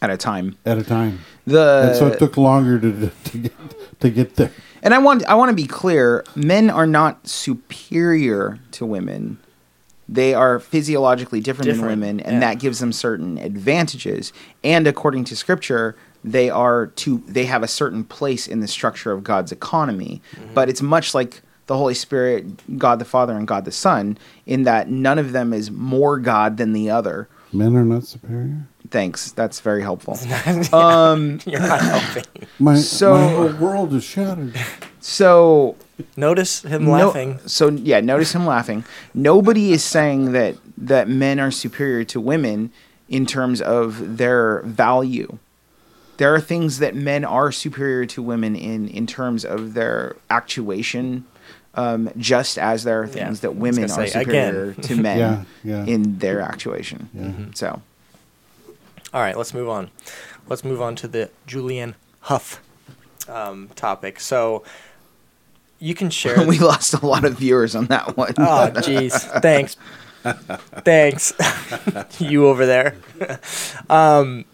At a time, at a time, the and so it took longer to to get to get there. And I want I want to be clear, men are not superior to women. They are physiologically different, than women and yeah. that gives them certain advantages. And according to scripture, they are to they have a certain place in the structure of God's economy. Mm-hmm. But it's much like the Holy Spirit, God the Father and God the Son in that none of them is more God than the other. Men are not superior. Thanks. That's very helpful. Um, You're not helping. My So- my whole world is shattered. So Notice him No- laughing. so yeah, notice him laughing. Nobody is saying that that men are superior to women in terms of their value. There are things that men are superior to women in in terms of their actuation, um, just as there are Yeah, things that women are say, superior again. to men Yeah, yeah. in their actuation. Yeah. So All right, let's move on. Let's move on to the Julianne Hough um, topic. So you can share. we lost a lot of viewers on that one. Oh, jeez. Thanks. Thanks. you over there. um,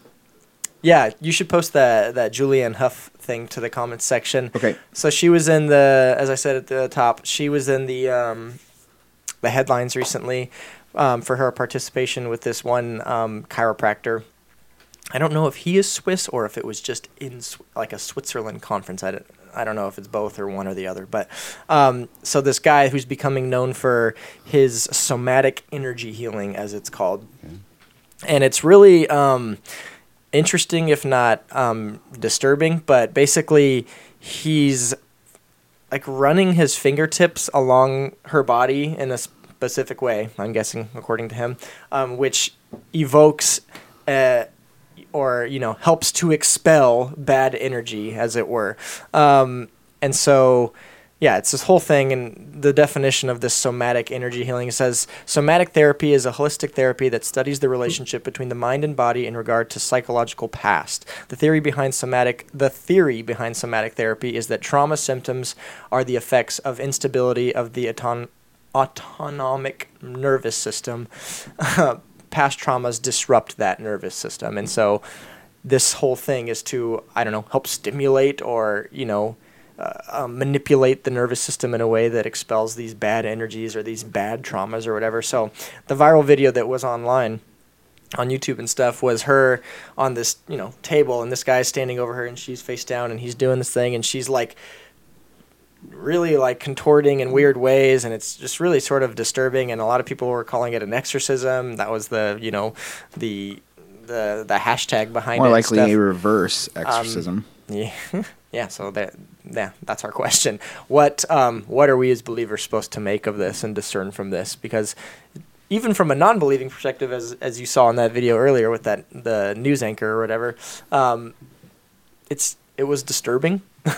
yeah, you should post that that Julianne Hough thing to the comments section. Okay. So she was in the, as I said at the top, she was in the um, the headlines recently um, for her participation with this one um, chiropractor I don't know if he is Swiss or if it was just in Sw- like a Switzerland conference. I don't, I don't know if it's both or one or the other. But um, so this guy who's becoming known for his somatic energy healing, as it's called, and it's really um, interesting, if not um, disturbing. But basically, he's like running his fingertips along her body in a specific way. I'm guessing, according to him, um, which evokes. Uh, or you know helps to expel bad energy as it were um, and so yeah it's this whole thing and the definition of this somatic energy healing says somatic therapy is a holistic therapy that studies the relationship between the mind and body in regard to psychological past. The theory behind somatic the theory behind somatic therapy is that trauma symptoms are the effects of instability of the auton- autonomic nervous system. Past traumas disrupt that nervous system and so this whole thing is to i don't know help stimulate or you know uh, um, manipulate the nervous system in a way that expels these bad energies or these bad traumas or whatever. So the viral video that was online on YouTube and stuff was her on this, you know, table and this guy's standing over her and she's face down and he's doing this thing and she's like really like contorting in weird ways and it's just really sort of disturbing and a lot of people were calling it an exorcism. That was the you know the the the hashtag behind More it and likely a reverse exorcism. yeah yeah so that yeah that's our question. What um what are we as believers supposed to make of this and discern from this? Because even from a non-believing perspective as as you saw in that video earlier with that the news anchor or whatever um it's it was disturbing.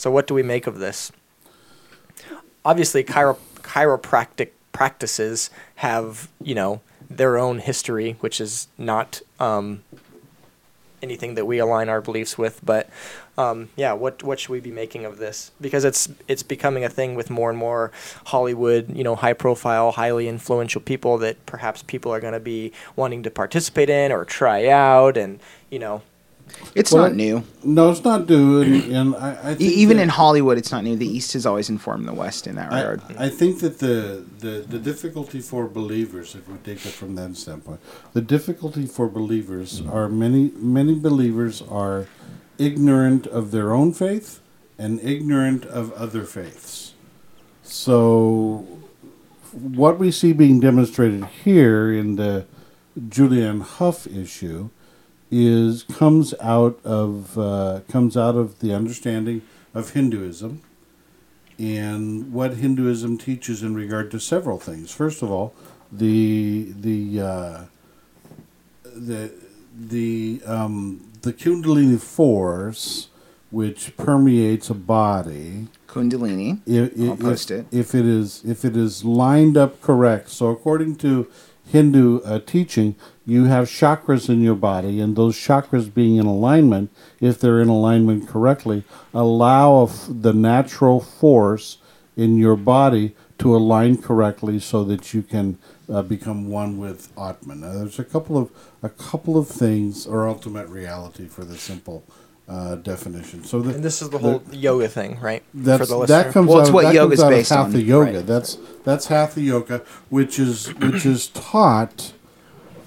So what do we make of this? Obviously chiro- chiropractic practices have you know their own history which is not um, anything that we align our beliefs with but um, yeah what what should we be making of this? Because it's it's becoming a thing with more and more Hollywood you know high profile highly influential people that perhaps people are going to be wanting to participate in or try out and you know It's Well, not new. No, it's not new, and, and I, I think even in Hollywood, it's not new. The East has always informed the West in that regard. I, I think that the, the, the difficulty for believers, if we take it from that standpoint, the difficulty for believers mm. are many many believers are ignorant of their own faith and ignorant of other faiths. So, what we see being demonstrated here in the Julianne Hough issue is comes out of uh, comes out of the understanding of Hinduism and what Hinduism teaches in regard to several things. First of all, the the uh, the the um, the Kundalini force, which permeates a body, Kundalini. if, I'll if, post it. if it is if it is lined up correct. So according to Hindu uh, teaching, you have chakras in your body, and those chakras being in alignment, if they're in alignment correctly, allow f- the natural force in your body to align correctly, so that you can uh, become one with Atman. Now, there's a couple of a couple of things, or ultimate reality, for the simple uh, definition. So the, and this is the the- whole yoga thing right that's, the that comes Well, out, it's what that yoga's comes out of based hatha on, yoga. right. That's that's hatha yoga, which is which is taught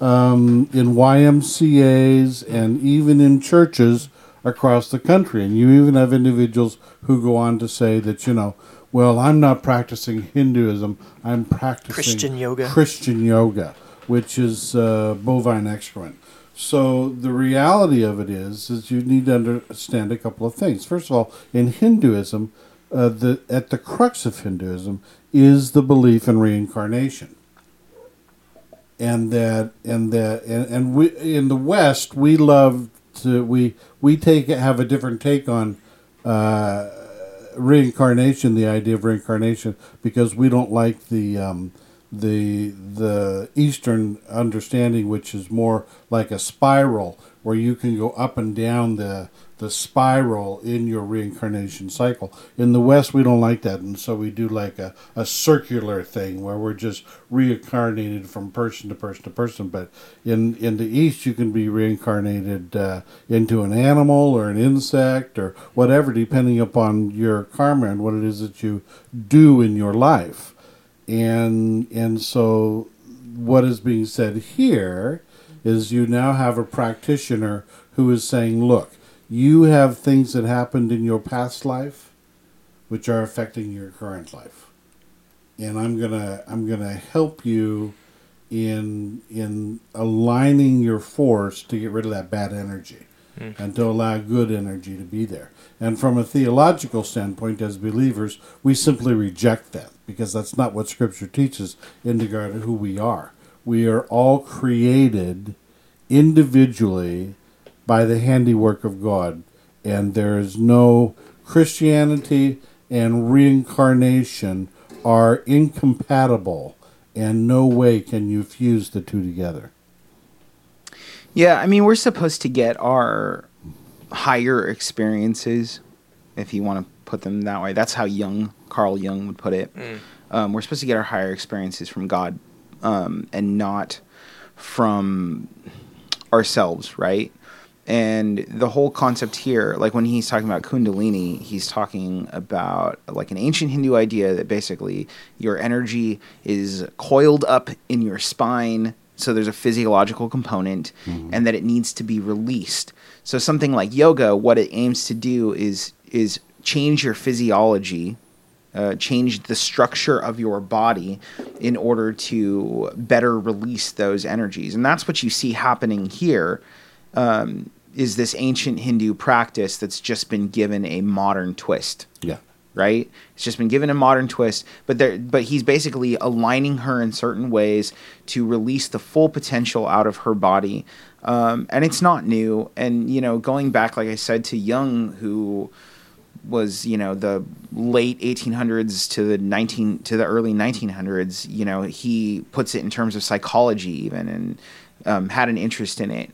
um, in YMCA's and even in churches across the country. And you even have individuals who go on to say that you know, well, I'm not practicing Hinduism. I'm practicing Christian yoga. Christian yoga, which is uh, bovine excrement. So the reality of it is, is you need to understand a couple of things. First of all, in Hinduism, uh, the at the crux of Hinduism is the belief in reincarnation, and that and that and, and we in the West we love to we we take have a different take on uh, reincarnation, the idea of reincarnation, because we don't like the um, the the Eastern understanding, which is more like a spiral, where you can go up and down the the spiral in your reincarnation cycle. In the West, we don't like that, and so we do like a, a circular thing where we're just reincarnated from person to person to person. But in in the East, you can be reincarnated uh, into an animal or an insect or whatever, depending upon your karma and what it is that you do in your life. And and so, what is being said here is you now have a practitioner who is saying, look, you have things that happened in your past life which are affecting your current life. And I'm going to I'm to help you in in aligning your force to get rid of that bad energy mm. and to allow good energy to be there. And from a theological standpoint, as believers, we simply reject that because that's not what Scripture teaches in regard to who we are. We are all created individually by the handiwork of God, and there is no Christianity and reincarnation are incompatible, and no way can you fuse the two together. Yeah, I mean, we're supposed to get our higher experiences, if you want to put them that way. That's how Jung, Carl Jung, would put it. Um, we're supposed to get our higher experiences from God, um, and not from ourselves, right? And the whole concept here, like when he's talking about Kundalini, he's talking about like an ancient Hindu idea that basically your energy is coiled up in your spine. So there's a physiological component and that it needs to be released. So something like yoga, what it aims to do is is change your physiology, uh, change the structure of your body in order to better release those energies. And that's what you see happening here um, is this ancient Hindu practice that's just been given a modern twist, Yeah. right? It's just been given a modern twist, but there, but he's basically aligning her in certain ways to release the full potential out of her body, um, and it's not new. And you know, going back, like I said, to Jung, who was you know the late 1800s to the 19 to the early 1900s you know he puts it in terms of psychology even and um, had an interest in it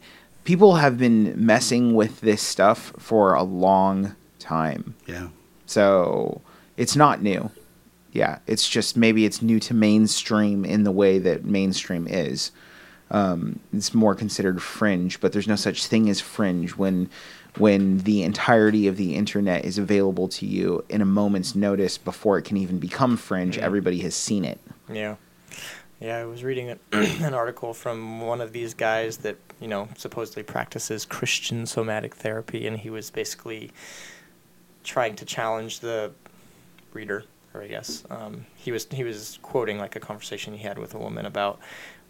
people have been messing with this stuff for a long time. Yeah. so it's not new. Yeah it's just maybe it's new to mainstream in the way that mainstream is. Um, it's more considered fringe but there's no such thing as fringe when when the entirety of the internet is available to you in a moment's notice before it can even become fringe. Everybody has seen it. Yeah. Yeah, I was reading an, article from one of these guys that, you know, supposedly practices Christian somatic therapy, and he was basically trying to challenge the reader, or I guess. Um, he was he was quoting like a conversation he had with a woman about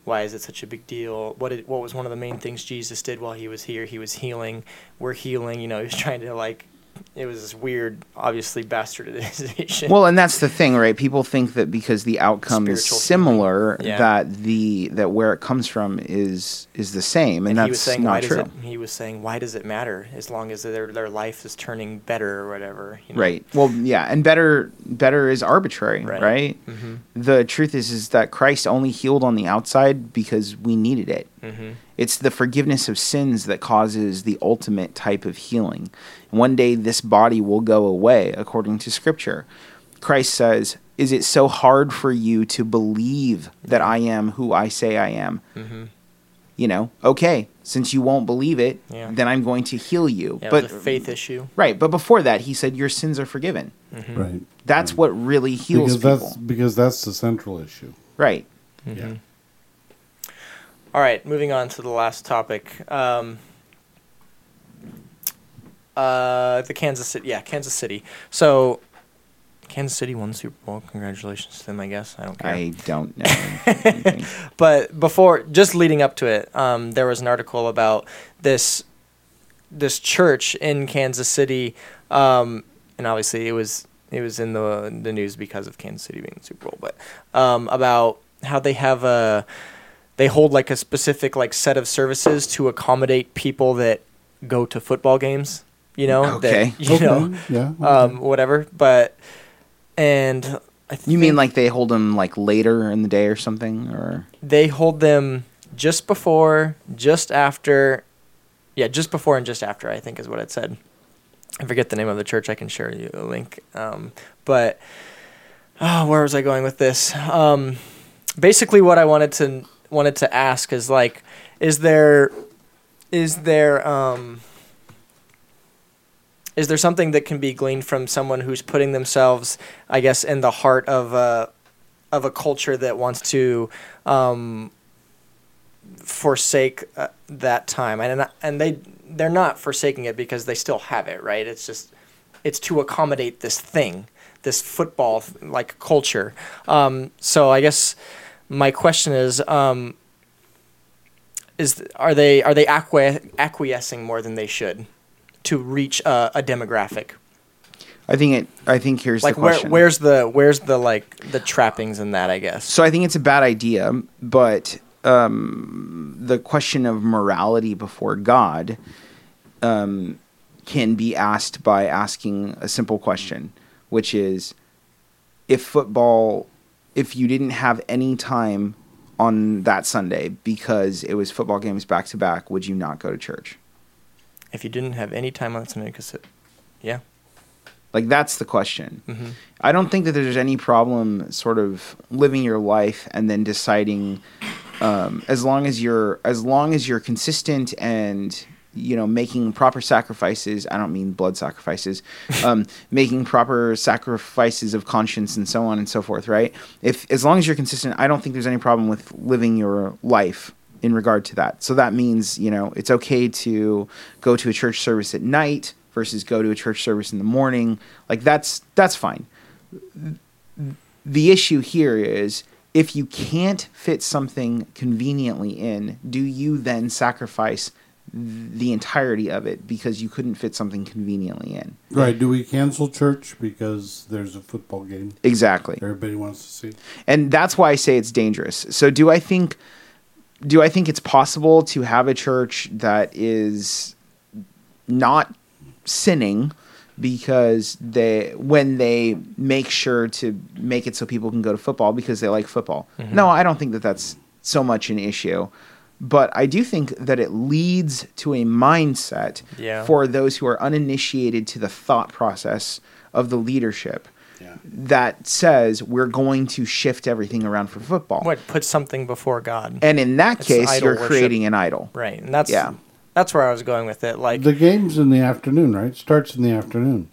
why is it such a big deal? What did, what was one of the main things Jesus did while he was here? He was healing. We're healing. You know, he was trying to like. It was this weird, obviously bastardization. Well, and that's the thing, right? People think that because the outcome is similar. Yeah. that the that where it comes from is is the same, and, and that's he was saying not why true. it he was saying why does it matter as long as their their life is turning better or whatever you know? Right. Well, yeah, and better better is arbitrary, Right. right? Mhm. The truth is is that Christ only healed on the outside because we needed it. Mhm. It's the forgiveness of sins that causes the ultimate type of healing. One day this body will go away according to scripture. Christ says, "Is it so hard for you to believe that I am who I say I am?" Mm-hmm. You know, okay, since you won't believe it, Yeah. then I'm going to heal you. yeah, but it was a faith issue Right, but before that, he said your sins are forgiven. Right. That's what really heals Because people. that's because that's the central issue. Right. Yeah. All right moving on to the last topic. Um uh the kansas city yeah kansas city. So kansas city won the super bowl. Congratulations to them i guess. I don't care. I don't know. but before just leading up to it um, there was an article about this this church in kansas city um, and obviously it was it was in the the news because of kansas city being the super bowl but um, about how they have a they hold like a specific like set of services to accommodate people that go to football games you know Okay. that, you know Yeah. um, whatever but and I you mean like they hold them like later in the day or something, or they hold them just before, just after, yeah, just before and just after. I think is what it said. I forget the name of the church. I can share you a link. Um, but oh, where was I going with this? Um, basically, what I wanted to wanted to ask is like, is there is there um, is there something that can be gleaned from someone who's putting themselves, I guess, in the heart of a of a culture that wants to um, forsake uh, that time, and and they they're not forsaking it because they still have it, right? It's just it's to accommodate this thing, this football like culture. Um, so I guess my question is. Um, is are they are they acqui- acquiescing more than they should to reach a, a demographic? I think it. I think here's Like the where where's the where's the like the trappings in that? I guess. So I think it's a bad idea, but um, the question of morality before God um, can be asked by asking a simple question, which is if football, if you didn't have any time on that Sunday because it was football games back to back, would you not go to church? If you didn't have any time on Sunday, because it, yeah, Like that's the question. hmm I don't think that there's any problem sort of living your life and then deciding um, as long as you're as long as you're consistent and you know making proper sacrifices i don't mean blood sacrifices um, making proper sacrifices of conscience and so on and so forth right? If as long as you're consistent i don't think there's any problem with living your life in regard to that. So that means you know it's okay to go to a church service at night versus go to a church service in the morning. Like that's that's fine. The issue here is if you can't fit something conveniently in, do you then sacrifice the entirety of it because you couldn't fit something conveniently in? Right. Do we cancel church because there's a football game Exactly. everybody wants to see? And that's why I say it's dangerous. So do I think do I think it's possible to have a church that is not sinning because they when they make sure to make it so people can go to football because they like football. Mm-hmm. No, I don't think that that's so much an issue. But I do think that it leads to a mindset Yeah. for those who are uninitiated to the thought process of the leadership Yeah. that says we're going to shift everything around for football. what put something before God? And in that It's case, you're worship. creating an idol. right, and that's Yeah. that's where I was going with it. Like, The game's in the afternoon, right? Starts in the afternoon.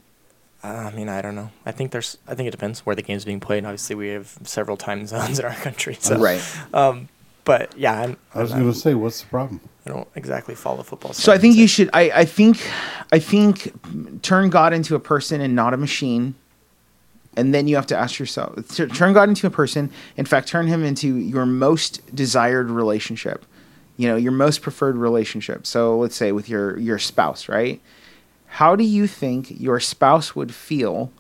uh, I mean, I don't know. I think there's. I think it depends where the game's being played. Obviously, we have several time zones in our country. So, Right. Um, but yeah, I'm, I was going to say, what's the problem? I don't exactly follow football. So I think you should. I, I think, I think, turn God into a person and not a machine, and then you have to ask yourself: turn God into a person. In fact, turn Him into your most desired relationship. You know, your most preferred relationship. So let's say with your your spouse, right? How do you think your spouse would feel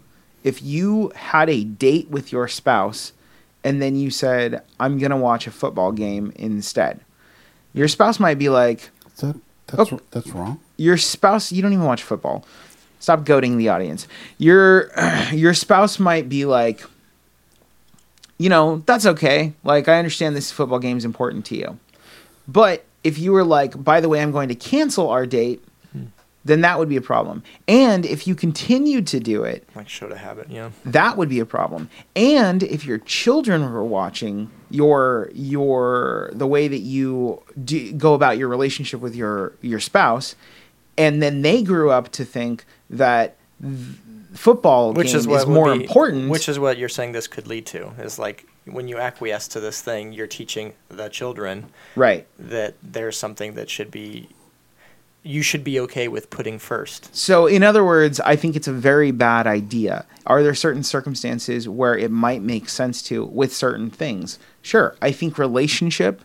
if you had a date with your spouse and then you said, "I'm gonna watch a football game instead"? Your spouse might be like, that, that's, Okay. that's wrong. your spouse you don't even watch football stop goading the audience your your spouse might be like you know that's okay like i understand this football game is important to you but if you were like by the way i'm going to cancel our date then that would be a problem and if you continued to do it like show to habit. Yeah. that would be a problem. And if your children were watching your your the way that you do, go about your relationship with your your spouse, and then they grew up to think that th- football which is what would more be- important. Which is what you're saying this could lead to is like when you acquiesce to this thing, you're teaching the children right. that there's something that should be you should be okay with putting first. So, in other words, I think it's a very bad idea. Are there certain circumstances where it might make sense to with certain things? Sure. I think relationship,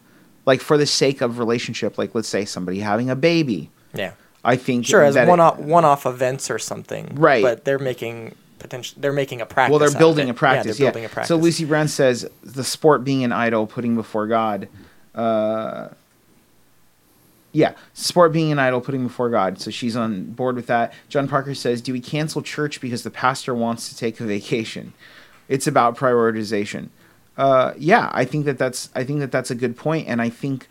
like for the sake of relationship, like let's say somebody having a baby, Yeah. I think Sure, as one off one off events or something. Right. But they're making potential they're making a practice. well, they're building a practice. Yeah, Yeah, they're building a practice. So Lucy Brown says the sport being an idol, putting before God. Uh, yeah, sport being an idol, putting before God. So she's on board with that. John Parker says, "Do we cancel church because the pastor wants to take a vacation?" It's about prioritization. Uh, yeah, I think that that's I think that that's a good point, and I think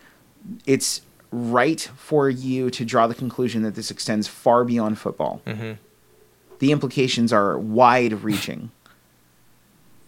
it's right for you to draw the conclusion that this extends far beyond football. Mhm. The implications are wide-reaching.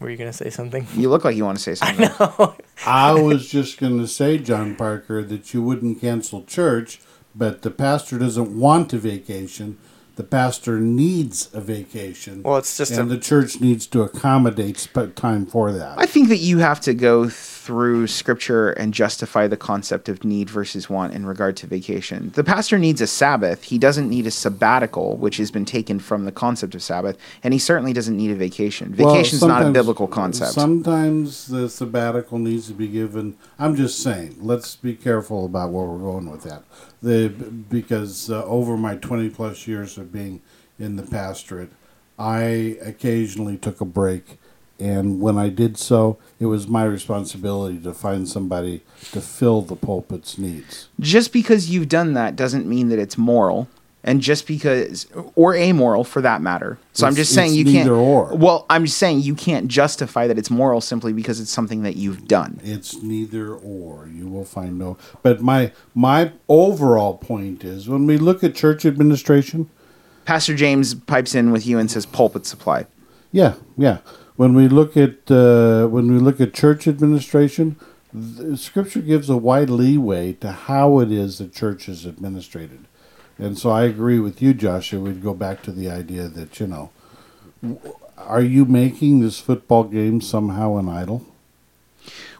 Were you gonna say something? You look like you want to say something. no. I was just going to say, John Parker, that you wouldn't cancel church, but the pastor doesn't want a vacation, the pastor needs a vacation. Well, it's just and a- the church needs to accommodate time for that. I think that you have to go through scripture and justify the concept of need versus want in regard to vacation. The pastor needs a Sabbath. He doesn't need a sabbatical, which has been taken from the concept of Sabbath, and he certainly doesn't need a vacation. Well, Vacation's not a biblical concept. Sometimes the sabbatical needs to be given. I'm just saying. Let's be careful about where we're going with that. Because uh, over my 20 plus years of being in the pastorate, I occasionally took a break, and when I did so, it was my responsibility to find somebody to fill the pulpit's needs. just because you've done that doesn't mean that it's moral and just because or amoral for that matter so i'm just saying it's you can't or. well i'm just saying you can't justify that it's moral simply because it's something that you've done It's neither or. You will find no. But my my overall point is when we look at church administration. pastor james pipes in with you and says pulpit supply Yeah, yeah. When we look at uh, when we look at church administration, the Scripture gives a wide leeway to how it is that church is administrated, and so I agree with you, Joshua. We'd go back to the idea that you know, are you making this football game somehow an idol?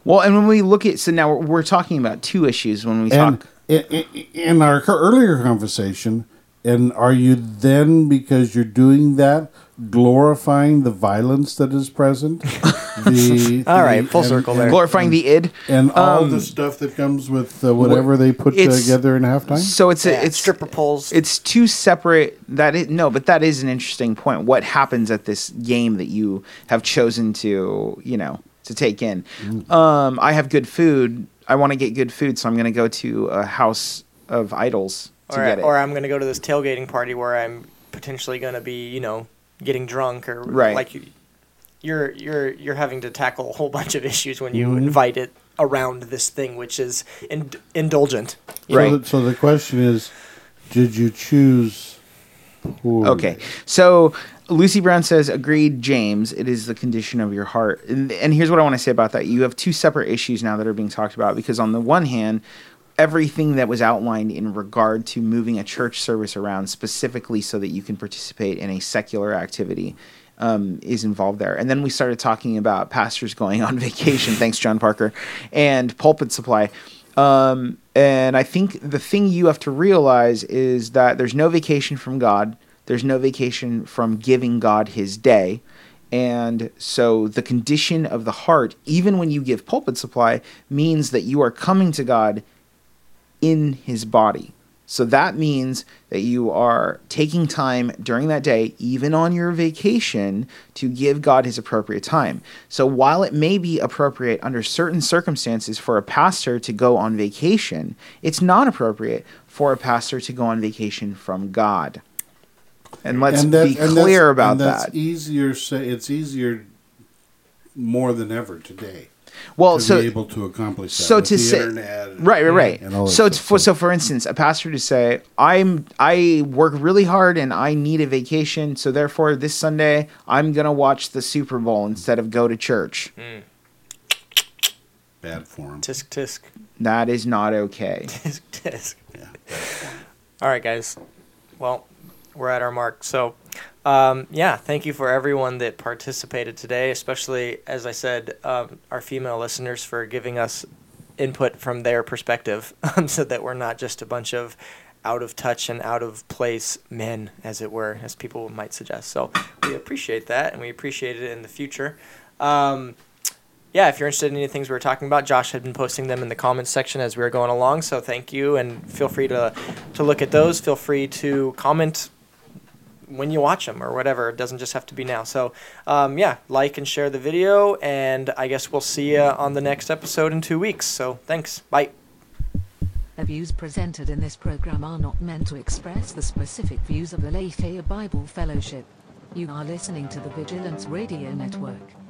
well and when we look at so now we're, we're talking about two issues when we And talk i- i- in our earlier conversation, and are you then because you're doing that glorifying the violence that is present? The, All right, the- full and- circle and- there. glorifying the id and all Um, the stuff that comes with uh, whatever they put together in halftime. so it's a, it's stripper poles. it's two separate that is no but that is an interesting point what happens at this game that you have chosen to you know to take in Mm. um i have good food i want to get good food so i'm going to go to a house of idols to or, get it or I'm going to go to this tailgating party where I'm potentially going to be, you know, getting drunk or Right. like you, you're you're you're having to tackle a whole bunch of issues when you Mhm. invite it around this thing, which is in, indulgent. Right. So, the, so the question is, did you choose? poorly? Okay. So Lucy Brown says, agreed, James. It is the condition of your heart. And, and here's what I want to say about that. You have two separate issues now that are being talked about because, on the one hand, everything that was outlined in regard to moving a church service around specifically so that you can participate in a secular activity um, is involved there. And then we started talking about pastors going on vacation. Thanks, John Parker, and pulpit supply. Um, and I think the thing you have to realize is that there's no vacation from God. There's no vacation from giving God his day. And so the condition of the heart, even when you give pulpit supply, means that you are coming to God in his body. So that means that you are taking time during that day, even on your vacation, to give God his appropriate time. So while it may be appropriate under certain circumstances for a pastor to go on vacation, it's not appropriate for a pastor to go on vacation from God. And let's And that- be clear about and that's that. Easier say it's easier more than ever today. Well, to so be able to accomplish that so with to the say internet right right right and all so it's for so for instance a pastor to say i'm i work really hard and i need a vacation so therefore this sunday i'm gonna watch the super bowl instead of go to church bad form. Tisk tisk Mm. that is not okay tisk tisk. Yeah. All right, guys. Well, we're at our mark. So, um, yeah, thank you for everyone that participated today, especially, as I said, um, our female listeners for giving us input from their perspective so that we're not just a bunch of out of touch and out of place men, as it were, as people might suggest. So, we appreciate that and we appreciate it in the future. Um, yeah, if you're interested in any things we were talking about, Josh had been posting them in the comments section as we were going along. So thank you, and feel free to to look at those. Feel free to comment when you watch them or whatever. It doesn't just have to be now. So um, yeah, like and share the video, and I guess we'll see you on the next episode in two weeks. So thanks. Bye. The views presented in this program are not meant to express the specific views of the Lafayette Bible Fellowship. You are listening to the Vigilance Radio Network.